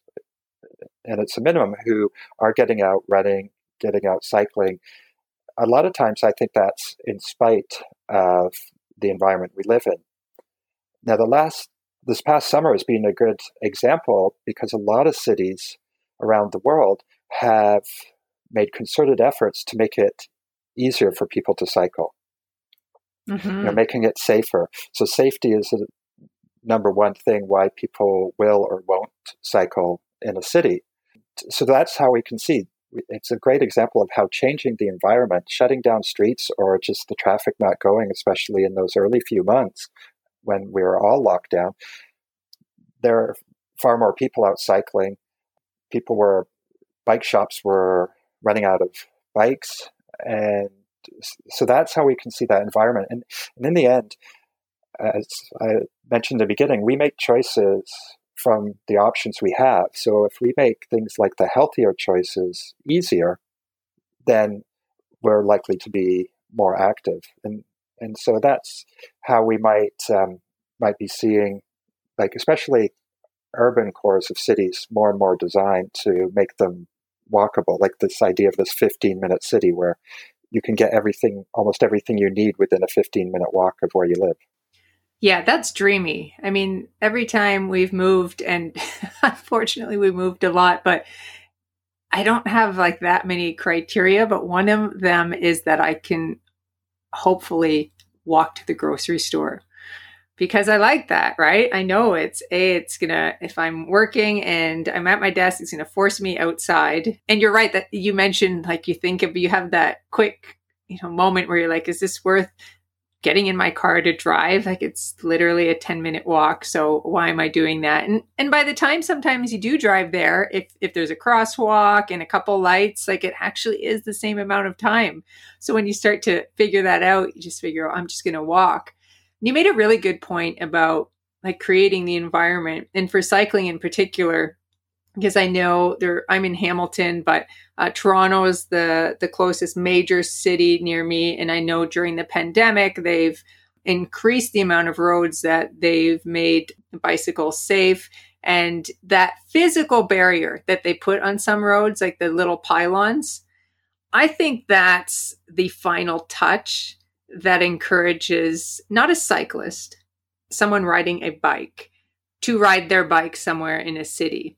and it's a minimum, who are getting out running, getting out cycling. A lot of times I think that's in spite of the environment we live in. Now, the last, this past summer has been a good example because a lot of cities around the world have made concerted efforts to make it easier for people to cycle. Mm-hmm. You know, making it safer. So safety is the number one thing why people will or won't cycle in a city. So that's how we can see. It's a great example of how changing the environment, shutting down streets or just the traffic not going, especially in those early few months when we were all locked down, there are far more people out cycling. People were bike shops were running out of bikes and so that's how we can see that environment. And, and in the end as i mentioned in the beginning we make choices from the options we have so if we make things like the healthier choices easier then we're likely to be more active and and so that's how we might um, might be seeing like especially urban cores of cities more and more designed to make them walkable, like this idea of this 15 minute city where you can get everything, almost everything you need within a 15 minute walk of where you live. Yeah, that's dreamy. I mean, every time we've moved, and unfortunately we moved a lot, but I don't have like that many criteria, but one of them is that I can hopefully walk to the grocery store because I like that, right? I know it's a it's gonna if I'm working and I'm at my desk, it's gonna force me outside. And you're right that you mentioned like you think of you have that quick, you know, moment where you're like, is this worth getting in my car to drive? Like it's literally a 10 minute walk. So why am I doing that? And and by the time sometimes you do drive there, if if there's a crosswalk and a couple lights, like it actually is the same amount of time. So when you start to figure that out, you just figure, oh, I'm just gonna walk you made a really good point about like creating the environment and for cycling in particular because I know there I'm in Hamilton, but uh, Toronto is the the closest major city near me, and I know during the pandemic they've increased the amount of roads that they've made bicycles safe, and that physical barrier that they put on some roads, like the little pylons. I think that's the final touch that encourages not a cyclist, someone riding a bike to ride their bike somewhere in a city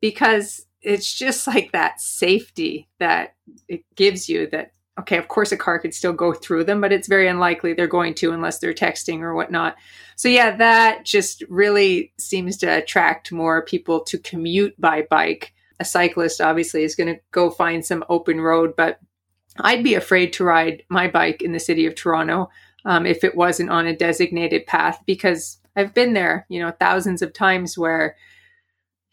because it's just like that safety that it gives you that okay of course a car could still go through them but it's very unlikely they're going to unless they're texting or whatnot. So yeah that just really seems to attract more people to commute by bike. A cyclist obviously is going to go find some open road but I'd be afraid to ride my bike in the city of Toronto um, if it wasn't on a designated path because I've been there, you know, thousands of times where,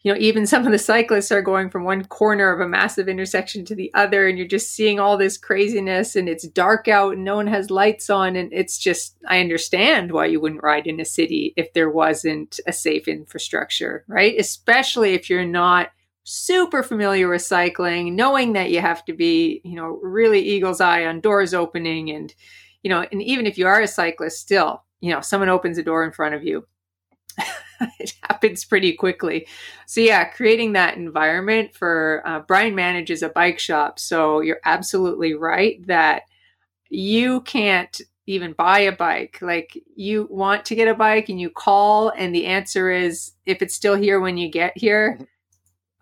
you know, even some of the cyclists are going from one corner of a massive intersection to the other, and you're just seeing all this craziness, and it's dark out, and no one has lights on, and it's just, I understand why you wouldn't ride in a city if there wasn't a safe infrastructure, right? Especially if you're not super familiar with cycling, knowing that you have to be, you know, really eagle's eye on doors opening and, you know, and even if you are a cyclist still, you know, someone opens a door in front of you. it happens pretty quickly. So yeah, creating that environment for uh, Brian manages a bike shop. So you're absolutely right that you can't even buy a bike. Like you want to get a bike and you call and the answer is if it's still here when you get here, mm-hmm.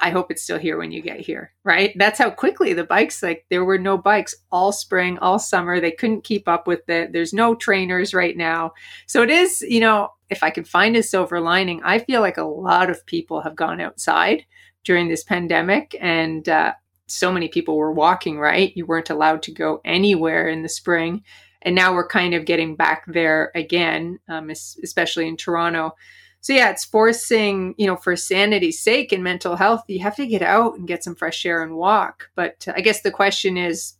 I hope it's still here when you get here, right? That's how quickly the bikes, like there were no bikes all spring, all summer. They couldn't keep up with it. There's no trainers right now. So it is, you know, if I can find a silver lining, I feel like a lot of people have gone outside during this pandemic. And uh, so many people were walking, right? You weren't allowed to go anywhere in the spring. And now we're kind of getting back there again, um, especially in Toronto. So, yeah, it's forcing, you know, for sanity's sake and mental health, you have to get out and get some fresh air and walk. But I guess the question is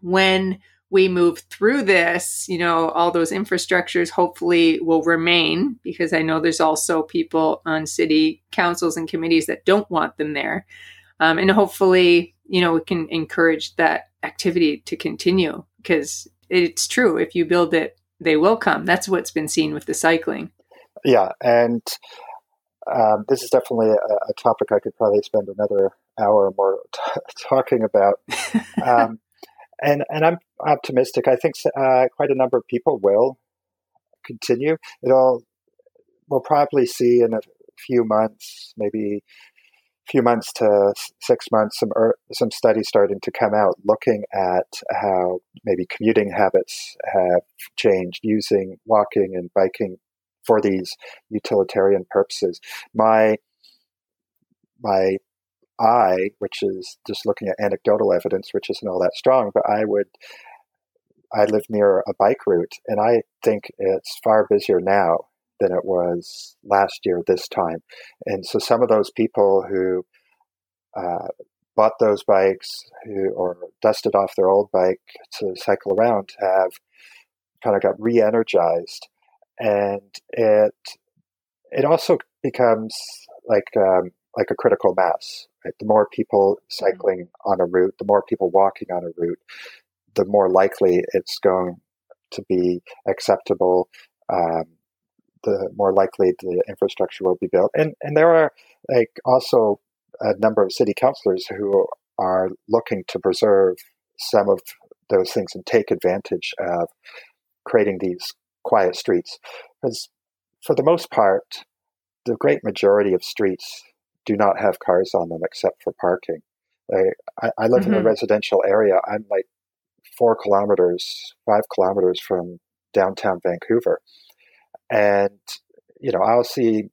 when we move through this, you know, all those infrastructures hopefully will remain because I know there's also people on city councils and committees that don't want them there. Um, and hopefully, you know, we can encourage that activity to continue because it's true. If you build it, they will come. That's what's been seen with the cycling. Yeah. And um, this is definitely a, a, topic I could probably spend another hour or more t- talking about. Um, and and I'm optimistic. I think uh, quite a number of people will continue. It'll we'll probably see in a few months, maybe a few months to six months, some some studies starting to come out looking at how maybe commuting habits have changed using walking and biking for these utilitarian purposes. My my I, which is just looking at anecdotal evidence, which isn't all that strong, but I would, I live near a bike route, and I think it's far busier now than it was last year this time. And so some of those people who uh, bought those bikes who or dusted off their old bike to cycle around have kind of got re-energized and it it also becomes like um, like a critical mass Right? The more people mm-hmm. cycling on a route, the more people walking on a route, the more likely it's going to be acceptable. Um, the more likely the infrastructure will be built. And and there are like also a number of city councilors who are looking to preserve some of those things and take advantage of creating these quiet streets. Because for the most part, the great majority of streets do not have cars on them except for parking. I, I live mm-hmm. in a mm-hmm. residential area. I'm like four kilometers, five kilometers from downtown Vancouver. And, you know, I'll see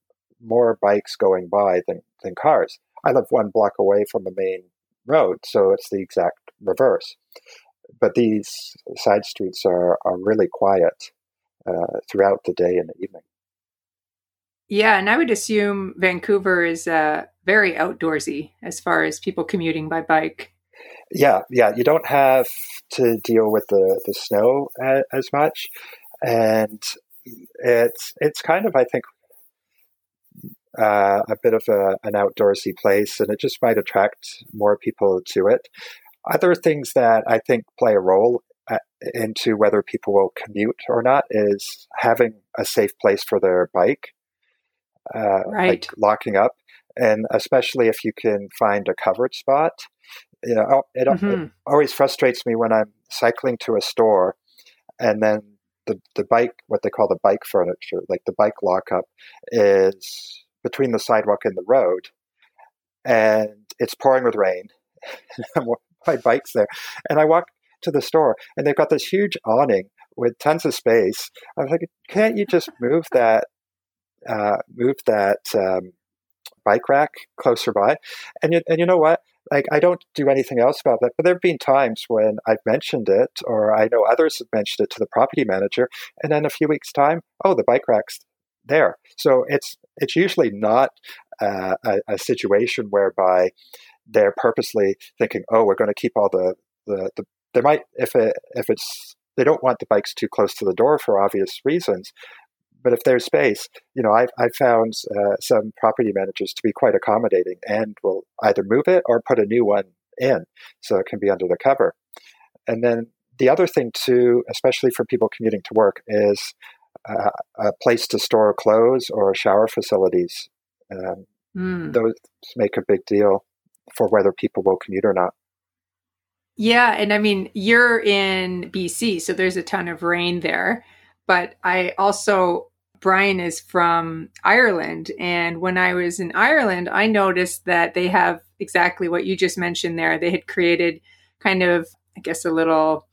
more bikes going by than, than cars. I live one block away from the main road, so it's the exact reverse. But these side streets are, are really quiet uh, throughout the day and the evening. Yeah, and I would assume Vancouver is uh, very outdoorsy as far as people commuting by bike. Yeah, yeah, you don't have to deal with the the snow as, as much, and it's it's kind of I think uh, a bit of a, an outdoorsy place, and it just might attract more people to it. Other things that I think play a role uh, into whether people will commute or not is having a safe place for their bike uh, right. like locking up, and especially if you can find a covered spot. You know, oh, it, mm-hmm. it always frustrates me when I'm cycling to a store, and then the the bike, what they call the bike furniture, like the bike lockup, is between the sidewalk and the road, and it's pouring with rain. my bike's there, and I walk to the store, and they've got this huge awning with tons of space. I was like, can't you just move that uh, move that um, bike rack closer by. And you, and you know what? Like I don't do anything else about that, but there have been times when I've mentioned it, or I know others have mentioned it to the property manager, and then a few weeks time, oh, the bike rack's there. So it's it's usually not uh, a, a situation whereby they're purposely thinking, oh, we're going to keep all the the, the they might if it if it's they don't want the bikes too close to the door for obvious reasons but if there's space, you know, I've, I've found uh, some property managers to be quite accommodating and will either move it or put a new one in so it can be under the cover. And then the other thing, too, especially for people commuting to work, is uh, a place to store clothes or shower facilities. Um, mm. Those make a big deal for whether people will commute or not. Yeah. And I mean, you're in BC, so there's a ton of rain there. But I also Brian is from Ireland. And when I was in Ireland, I noticed that they have exactly what you just mentioned there. They had created kind of, I guess, a little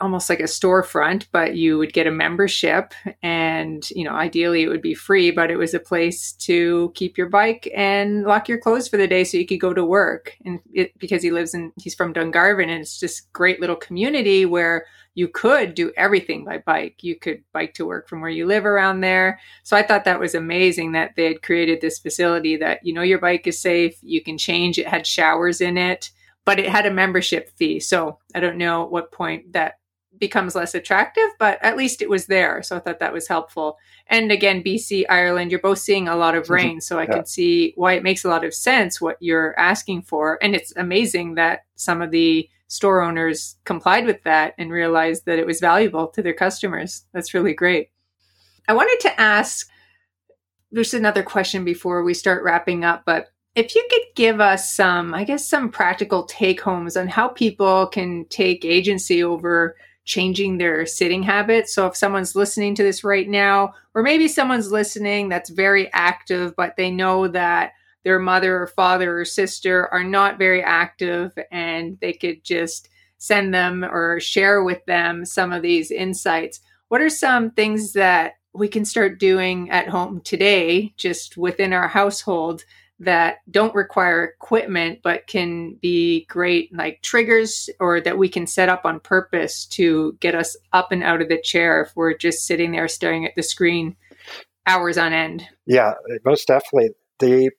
almost like a storefront, but you would get a membership and, you know, ideally it would be free, but it was a place to keep your bike and lock your clothes for the day so you could go to work. And it, because he lives in, he's from Dungarvan and it's just great little community where you could do everything by bike. You could bike to work from where you live around there. So I thought that was amazing that they had created this facility that, you know, your bike is safe, you can change, it had showers in it but it had a membership fee. So I don't know at what point that becomes less attractive, but at least it was there. So I thought that was helpful. And again, BC, Ireland, you're both seeing a lot of mm-hmm. rain. So I yeah. can see why it makes a lot of sense what you're asking for. And it's amazing that some of the store owners complied with that and realized that it was valuable to their customers. That's really great. I wanted to ask there's another question before we start wrapping up, but if you could give us some, I guess, some practical take homes on how people can take agency over changing their sitting habits. So if someone's listening to this right now, or maybe someone's listening that's very active, but they know that their mother or father or sister are not very active and they could just send them or share with them some of these insights. What are some things that we can start doing at home today, just within our household, that don't require equipment but can be great like triggers or that we can set up on purpose to get us up and out of the chair if we're just sitting there staring at the screen hours on end yeah most definitely the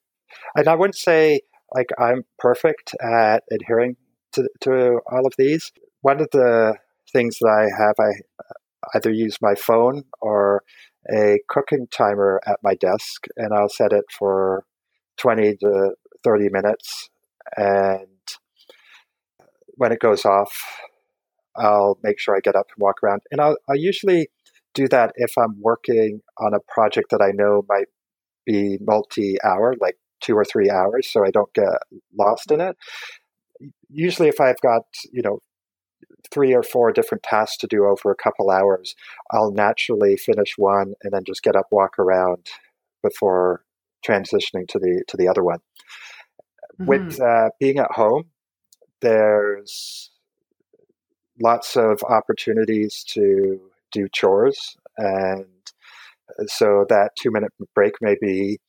and i wouldn't say like i'm perfect at adhering to, to all of these one of the things that i have i uh, either use my phone or a cooking timer at my desk and i'll set it for 20 to 30 minutes. And when it goes off, I'll make sure I get up and walk around. And I'll, i usually do that if I'm working on a project that I know might be multi hour, like two or three hours, so I don't get lost in it. Usually, if I've got, you know, three or four different tasks to do over a couple hours, I'll naturally finish one and then just get up, walk around before transitioning to the to the other one. Mm-hmm. With uh, being at home, there's lots of opportunities to do chores, and so that two minute break may be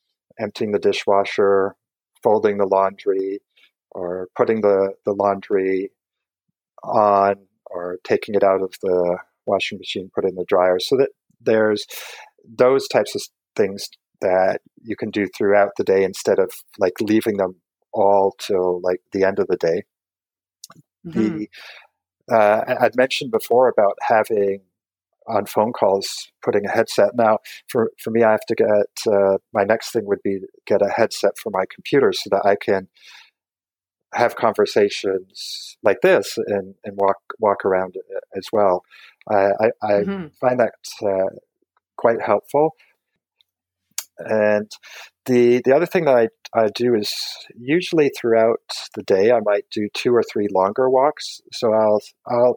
emptying the dishwasher, folding the laundry, or putting the, the laundry on, or taking it out of the washing machine, put it in the dryer. So that there's those types of things that you can do throughout the day instead of like leaving them all till like the end of the day. Mm-hmm. The uh, I'd mentioned before about having on phone calls putting a headset. Now, for for me, I have to get uh, my next thing would be get a headset for my computer so that I can have conversations like this and, and walk walk around as well. I, I, I mm-hmm. find that uh, quite helpful. And the the other thing that I, I do is usually throughout the day I might do two or three longer walks. So I'll I'll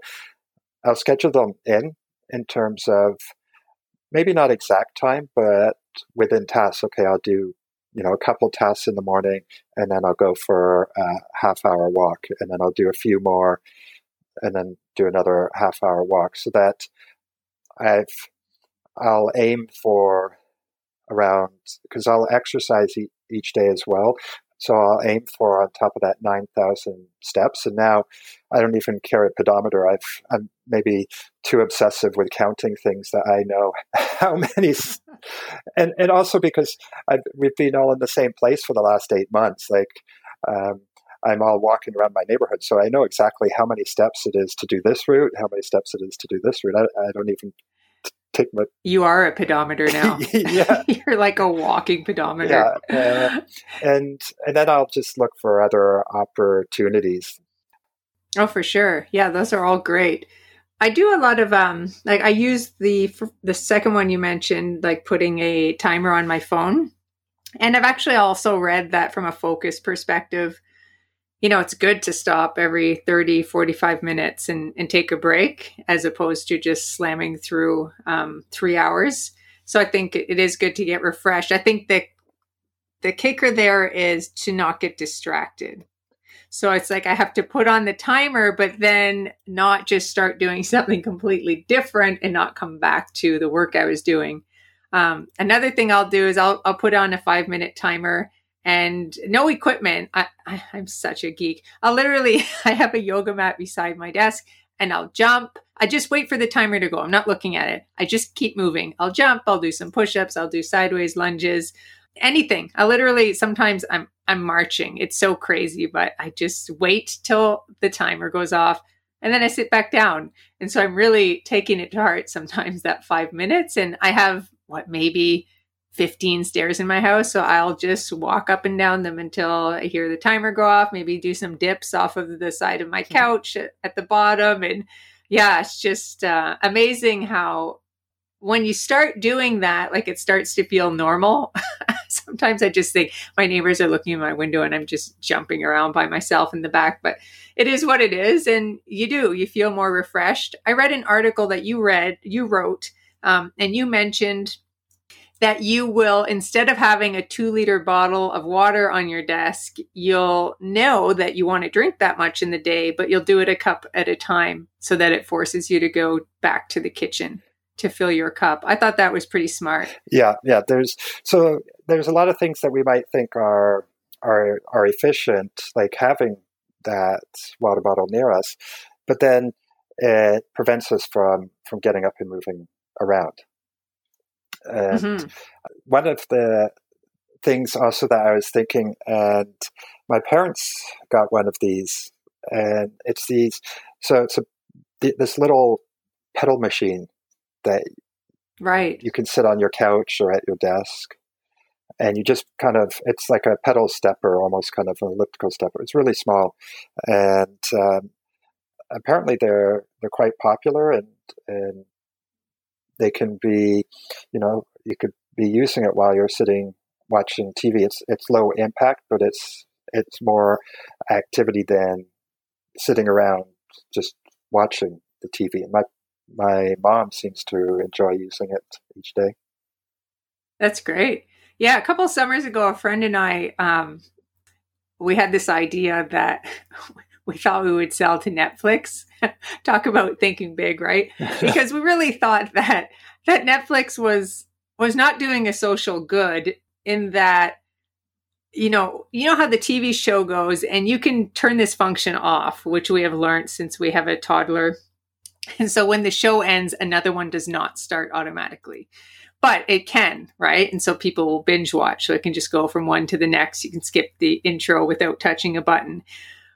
I'll schedule them in in terms of maybe not exact time, but within tasks. Okay, I'll do you know a couple tasks in the morning, and then I'll go for a half hour walk, and then I'll do a few more, and then do another half hour walk. So that I've I'll aim for around because I'll exercise e- each day as well. So I'll aim for on top of that 9,000 steps. And now I don't even carry a pedometer. I've, I'm maybe too obsessive with counting things that I know how many. and, and also because I've, we've been all in the same place for the last eight months. Like, um, I'm all walking around my neighborhood, so I know exactly how many steps it is to do this route, how many steps it is to do this route. I, I don't even take my. You are a pedometer now. yeah, you're like a walking pedometer. Yeah, uh, and and then I'll just look for other opportunities. Oh, for sure. Yeah, those are all great. I do a lot of um like I use the the second one you mentioned like putting a timer on my phone. And I've actually also read that from a focus perspective you know, it's good to stop every 30, 45 minutes and, and take a break as opposed to just slamming through um, three hours. So I think it is good to get refreshed. I think that the kicker there is to not get distracted. So it's like I have to put on the timer, but then not just start doing something completely different and not come back to the work I was doing. Um, another thing I'll do is I'll, I'll put on a five minute timer and no equipment. I, I, I'm such a geek. I'll literally, I have a yoga mat beside my desk and I'll jump. I just wait for the timer to go. I'm not looking at it. I just keep moving. I'll jump, I'll do some push-ups, I'll do sideways lunges, anything. I literally sometimes I'm I'm marching. It's so crazy, but I just wait till the timer goes off and then I sit back down. And so I'm really taking it to heart sometimes that 5 minutes and I have what maybe 15 stairs in my house. So I'll just walk up and down them until I hear the timer go off, maybe do some dips off of the side of my mm-hmm. couch at, at the bottom. And yeah, it's just uh, amazing how when you start doing that, like it starts to feel normal. Sometimes I just think my neighbors are looking in my window and I'm just jumping around by myself in the back, but it is what it is. And you do, you feel more refreshed. I read an article that you read, you wrote, um, and you mentioned that you will, instead of having a two liter bottle of water on your desk, you'll know that you want to drink that much in the day, but you'll do it a cup at a time so that it forces you to go back to the kitchen to fill your cup. I thought that was pretty smart. Yeah, yeah. There's so there's a lot of things that we might think are are are efficient, like having that water bottle near us, but then it prevents us from from getting up and moving around. And mm-hmm. one of the things also that I was thinking, and my parents got one of these, and it's these. So it's a this little pedal machine that right you can sit on your couch or at your desk and you just kind of it's like a pedal stepper almost kind of an elliptical stepper it's really small and um, apparently they're they're quite popular and and they can be, you know, you could be using it while you're sitting watching TV. It's it's low impact, but it's it's more activity than sitting around just watching the TV. And my my mom seems to enjoy using it each day. That's great. Yeah, a couple summers ago, a friend and I, um, we had this idea that we thought we would sell to Netflix. Talk about thinking big, right? Because we really thought that that Netflix was was not doing a social good in that you know, you know how the TV show goes and you can turn this function off, which we have learned since we have a toddler. And so when the show ends, another one does not start automatically. But it can, right? And so people will binge watch. So it can just go from one to the next. You can skip the intro without touching a button.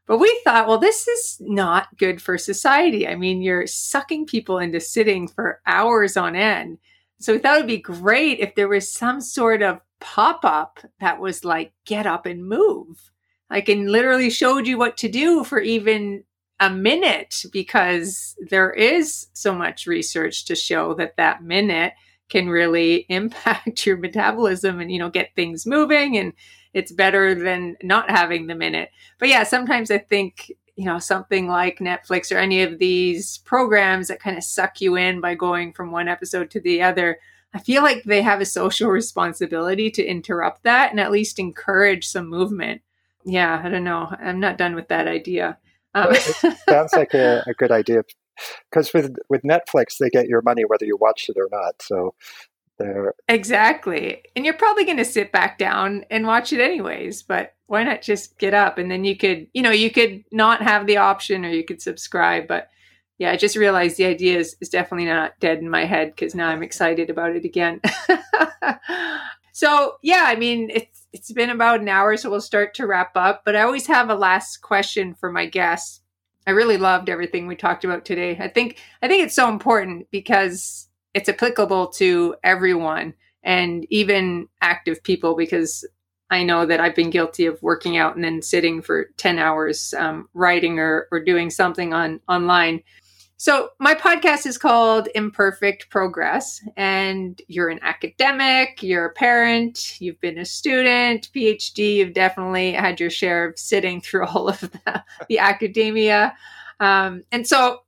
But we thought, well, this is not good for society. I mean, you're sucking people into sitting for hours on end. So we thought it'd be great if there was some sort of pop up that was like, get up and move. Like, and literally showed you what to do for even a minute because there is so much research to show that that minute can really impact your metabolism and you know get things moving and it's better than not having them in it. But yeah, sometimes I think, you know, something like Netflix or any of these programs that kind of suck you in by going from one episode to the other, I feel like they have a social responsibility to interrupt that and at least encourage some movement. Yeah, I don't know. I'm not done with that idea. Um, sounds like a, a good idea because with with Netflix, they get your money whether you watch it or not. So Exactly. And you're probably going to sit back down and watch it anyways, but why not just get up and then you could, you know, you could not have the option or you could subscribe. But yeah, I just realized the idea is, is definitely not dead in my head because now I'm excited about it again. so yeah, I mean, it's, it's been about an hour, so we'll start to wrap up. But I always have a last question for my guests. I really loved everything we talked about today. I think I think it's so important because it's applicable to everyone and even active people because I know that I've been guilty of working out and then sitting for 10 hours um, writing or, or doing something on online. So my podcast is called Imperfect Progress, and you're an academic, you're a parent, you've been a student, PhD, you've definitely had your share of sitting through all of the, the academia. Um, and so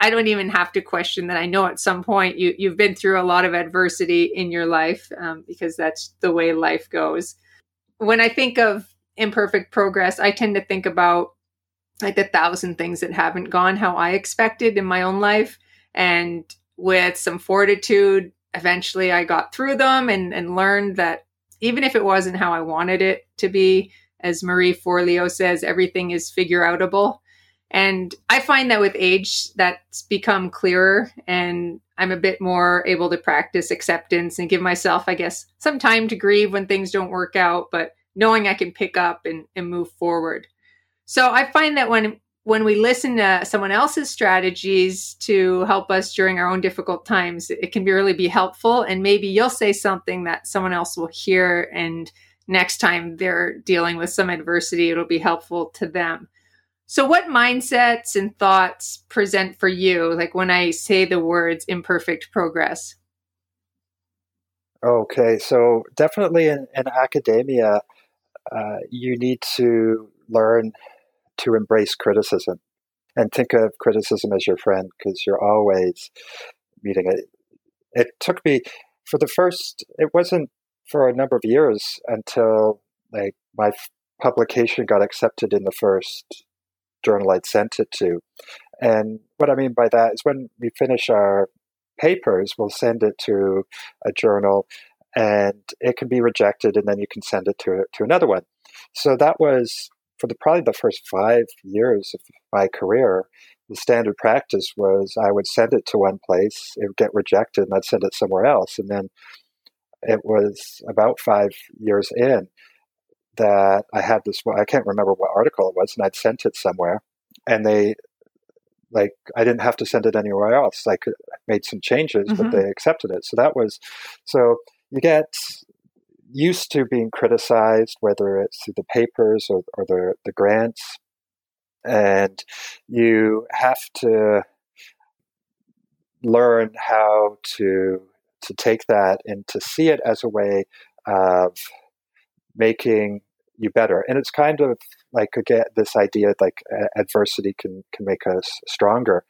I don't even have to question that. I know at some point you you've been through a lot of adversity in your life um, because that's the way life goes. When I think of imperfect progress, I tend to think about like the thousand things that haven't gone how I expected in my own life. And with some fortitude, eventually I got through them and, and learned that even if it wasn't how I wanted it to be, as Marie Forleo says, everything is figure outable. And I find that with age, that's become clearer, and I'm a bit more able to practice acceptance and give myself, I guess, some time to grieve when things don't work out, but knowing I can pick up and, and move forward. So I find that when when we listen to someone else's strategies to help us during our own difficult times, it can be really be helpful. And maybe you'll say something that someone else will hear, and next time they're dealing with some adversity, it'll be helpful to them. So, what mindsets and thoughts present for you, like when I say the words imperfect progress? Okay, so definitely in, in academia, uh, you need to learn to embrace criticism and think of criticism as your friend because you're always meeting it. It took me for the first, it wasn't for a number of years until like my publication got accepted in the first journal I'd sent it to. And what I mean by that is when we finish our papers, we'll send it to a journal and it can be rejected and then you can send it to, to another one. So that was for the, probably the first five years of my career, the standard practice was I would send it to one place, it would get rejected, and I'd send it somewhere else. And then it was about five years in that I had this. I can't remember what article it was, and I'd sent it somewhere, and they like I didn't have to send it anywhere else. I could made some changes, mm-hmm. but they accepted it. So that was so you get used to being criticized, whether it's through the papers or, or the the grants, and you have to learn how to to take that and to see it as a way of making you better. And it's kind of like again this idea like uh, adversity can can make us stronger.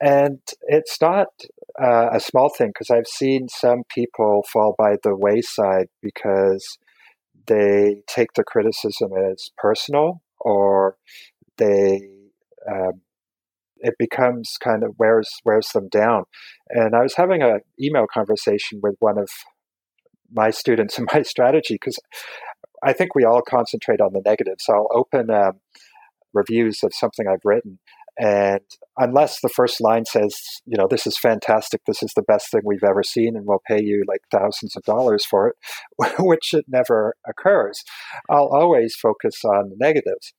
And it's not uh, a small thing because I've seen some people fall by the wayside because they take the criticism as personal or they um, it becomes kind of wears wears them down. And I was having an email conversation with one of my students and my strategy because I think we all concentrate on the negative. So I'll open um, reviews of something I've written, and unless the first line says, you know, this is fantastic, this is the best thing we've ever seen, and we'll pay you like thousands of dollars for it, which it never occurs, I'll always focus on the negatives.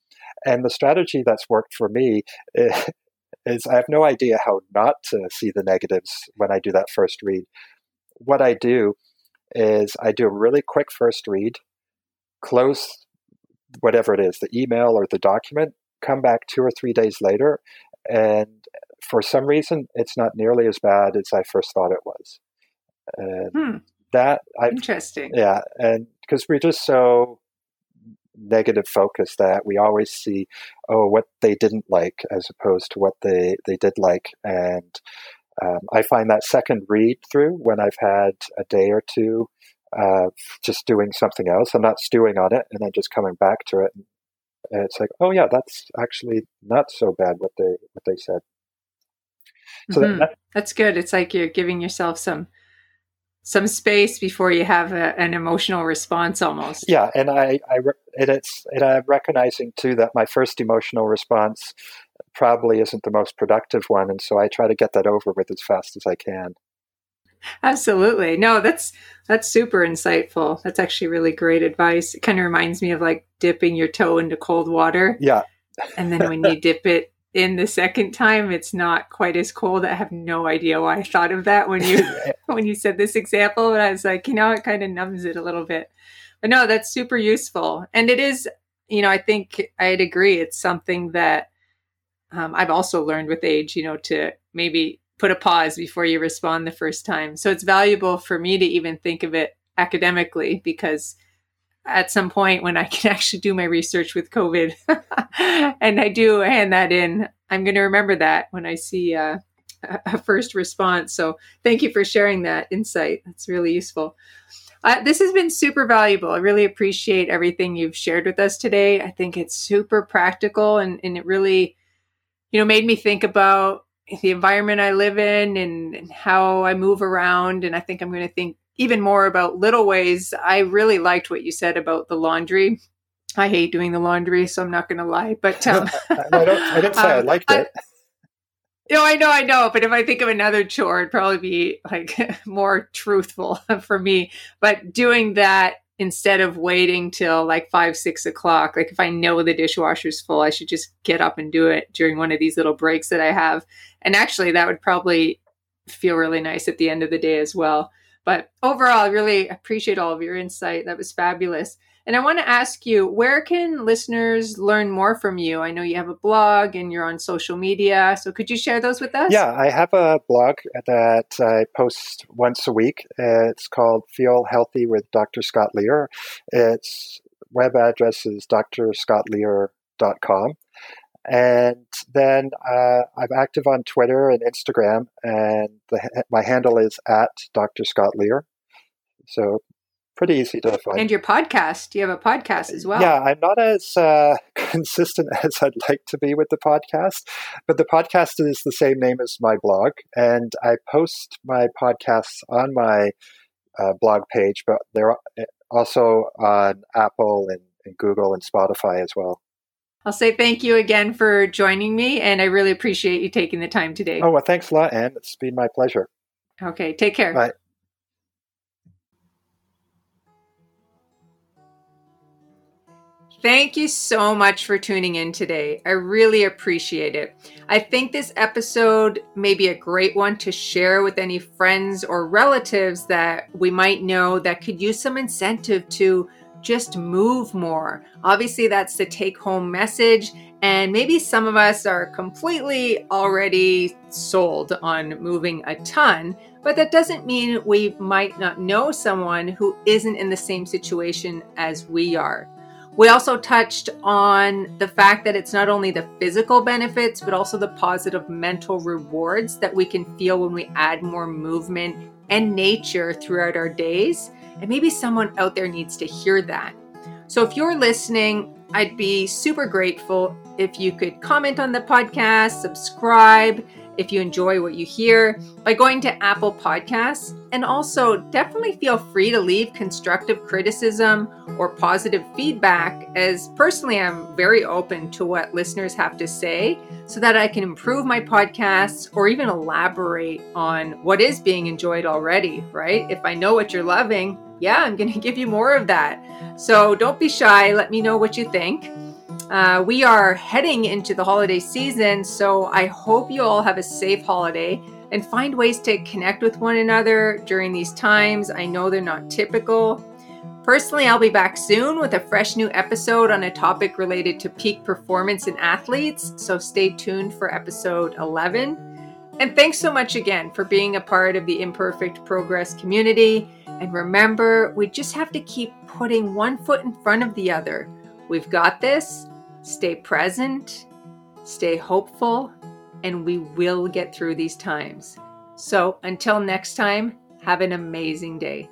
And the strategy that's worked for me is I have no idea how not to see the negatives when I do that first read. What I do is I do a really quick first read, close whatever it is, the email or the document, come back two or three days later, and for some reason, it's not nearly as bad as I first thought it was. And hmm. that I interesting, yeah, and because we're just so negative focus that we always see, oh, what they didn't like as opposed to what they they did like, and um, I find that second read through when I've had a day or two of just doing something else. I'm not stewing on it and then just coming back to it. And it's like, oh yeah, that's actually not so bad what they what they said. So mm-hmm. that, that's good. It's like you're giving yourself some some space before you have a, an emotional response almost yeah and i i and it's and i'm recognizing too that my first emotional response probably isn't the most productive one and so i try to get that over with as fast as i can. Absolutely. No that's that's super insightful. That's actually really great advice. It kind of reminds me of like dipping your toe into cold water. Yeah. And then when you dip it in the second time it's not quite as cold. I have no idea why i thought of that when you when you said this example but i was like you know it kind of numbs it a little bit. But no that's super useful. And it is you know i think i'd agree it's something that um, i've also learned with age you know to maybe put a pause before you respond the first time so it's valuable for me to even think of it academically because at some point when I can actually do my research with COVID and I do hand that in, I'm going to remember that when I see uh, a first response. So thank you for sharing that insight. That's really useful. Uh, this has been super valuable. I really appreciate everything you've shared with us today. I think it's super practical and, and it really, you know, made me think about the environment I live in and, and how I move around. And I think I'm going to think even more about little ways. I really liked what you said about the laundry. I hate doing the laundry, so I'm not going to lie. But um, I, don't, I didn't say um, I liked it. I, no, I know, I know. But if I think of another chore, it'd probably be like more truthful for me. But doing that instead of waiting till like five, six o'clock, like if I know the dishwasher's full, I should just get up and do it during one of these little breaks that I have. And actually, that would probably feel really nice at the end of the day as well. But overall, I really appreciate all of your insight. That was fabulous. And I want to ask you, where can listeners learn more from you? I know you have a blog and you're on social media. So could you share those with us? Yeah, I have a blog that I post once a week. It's called Feel Healthy with Dr. Scott Lear. Its web address is drscottlear.com. And then uh, I'm active on Twitter and Instagram, and the, my handle is at Dr. Scott Lear. So pretty easy to find. And your podcast, you have a podcast as well. Yeah, I'm not as uh, consistent as I'd like to be with the podcast, but the podcast is the same name as my blog, and I post my podcasts on my uh, blog page, but they're uh, also on Apple and, and Google and Spotify as well. I'll say thank you again for joining me, and I really appreciate you taking the time today. Oh, well, thanks a lot, Anne. It's been my pleasure. Okay, take care. Bye. Thank you so much for tuning in today. I really appreciate it. I think this episode may be a great one to share with any friends or relatives that we might know that could use some incentive to just move more. Obviously, that's the take home message. And maybe some of us are completely already sold on moving a ton, but that doesn't mean we might not know someone who isn't in the same situation as we are. We also touched on the fact that it's not only the physical benefits, but also the positive mental rewards that we can feel when we add more movement and nature throughout our days. And maybe someone out there needs to hear that. So if you're listening, I'd be super grateful if you could comment on the podcast, subscribe, if you enjoy what you hear by going to Apple Podcasts. And also, definitely feel free to leave constructive criticism or positive feedback, as personally, I'm very open to what listeners have to say so that I can improve my podcasts or even elaborate on what is being enjoyed already, right? If I know what you're loving, yeah, I'm going to give you more of that. So don't be shy. Let me know what you think. Uh, we are heading into the holiday season, so I hope you all have a safe holiday and find ways to connect with one another during these times. I know they're not typical. Personally, I'll be back soon with a fresh new episode on a topic related to peak performance in athletes, so stay tuned for episode 11. And thanks so much again for being a part of the Imperfect Progress community. And remember, we just have to keep putting one foot in front of the other. We've got this. Stay present, stay hopeful, and we will get through these times. So until next time, have an amazing day.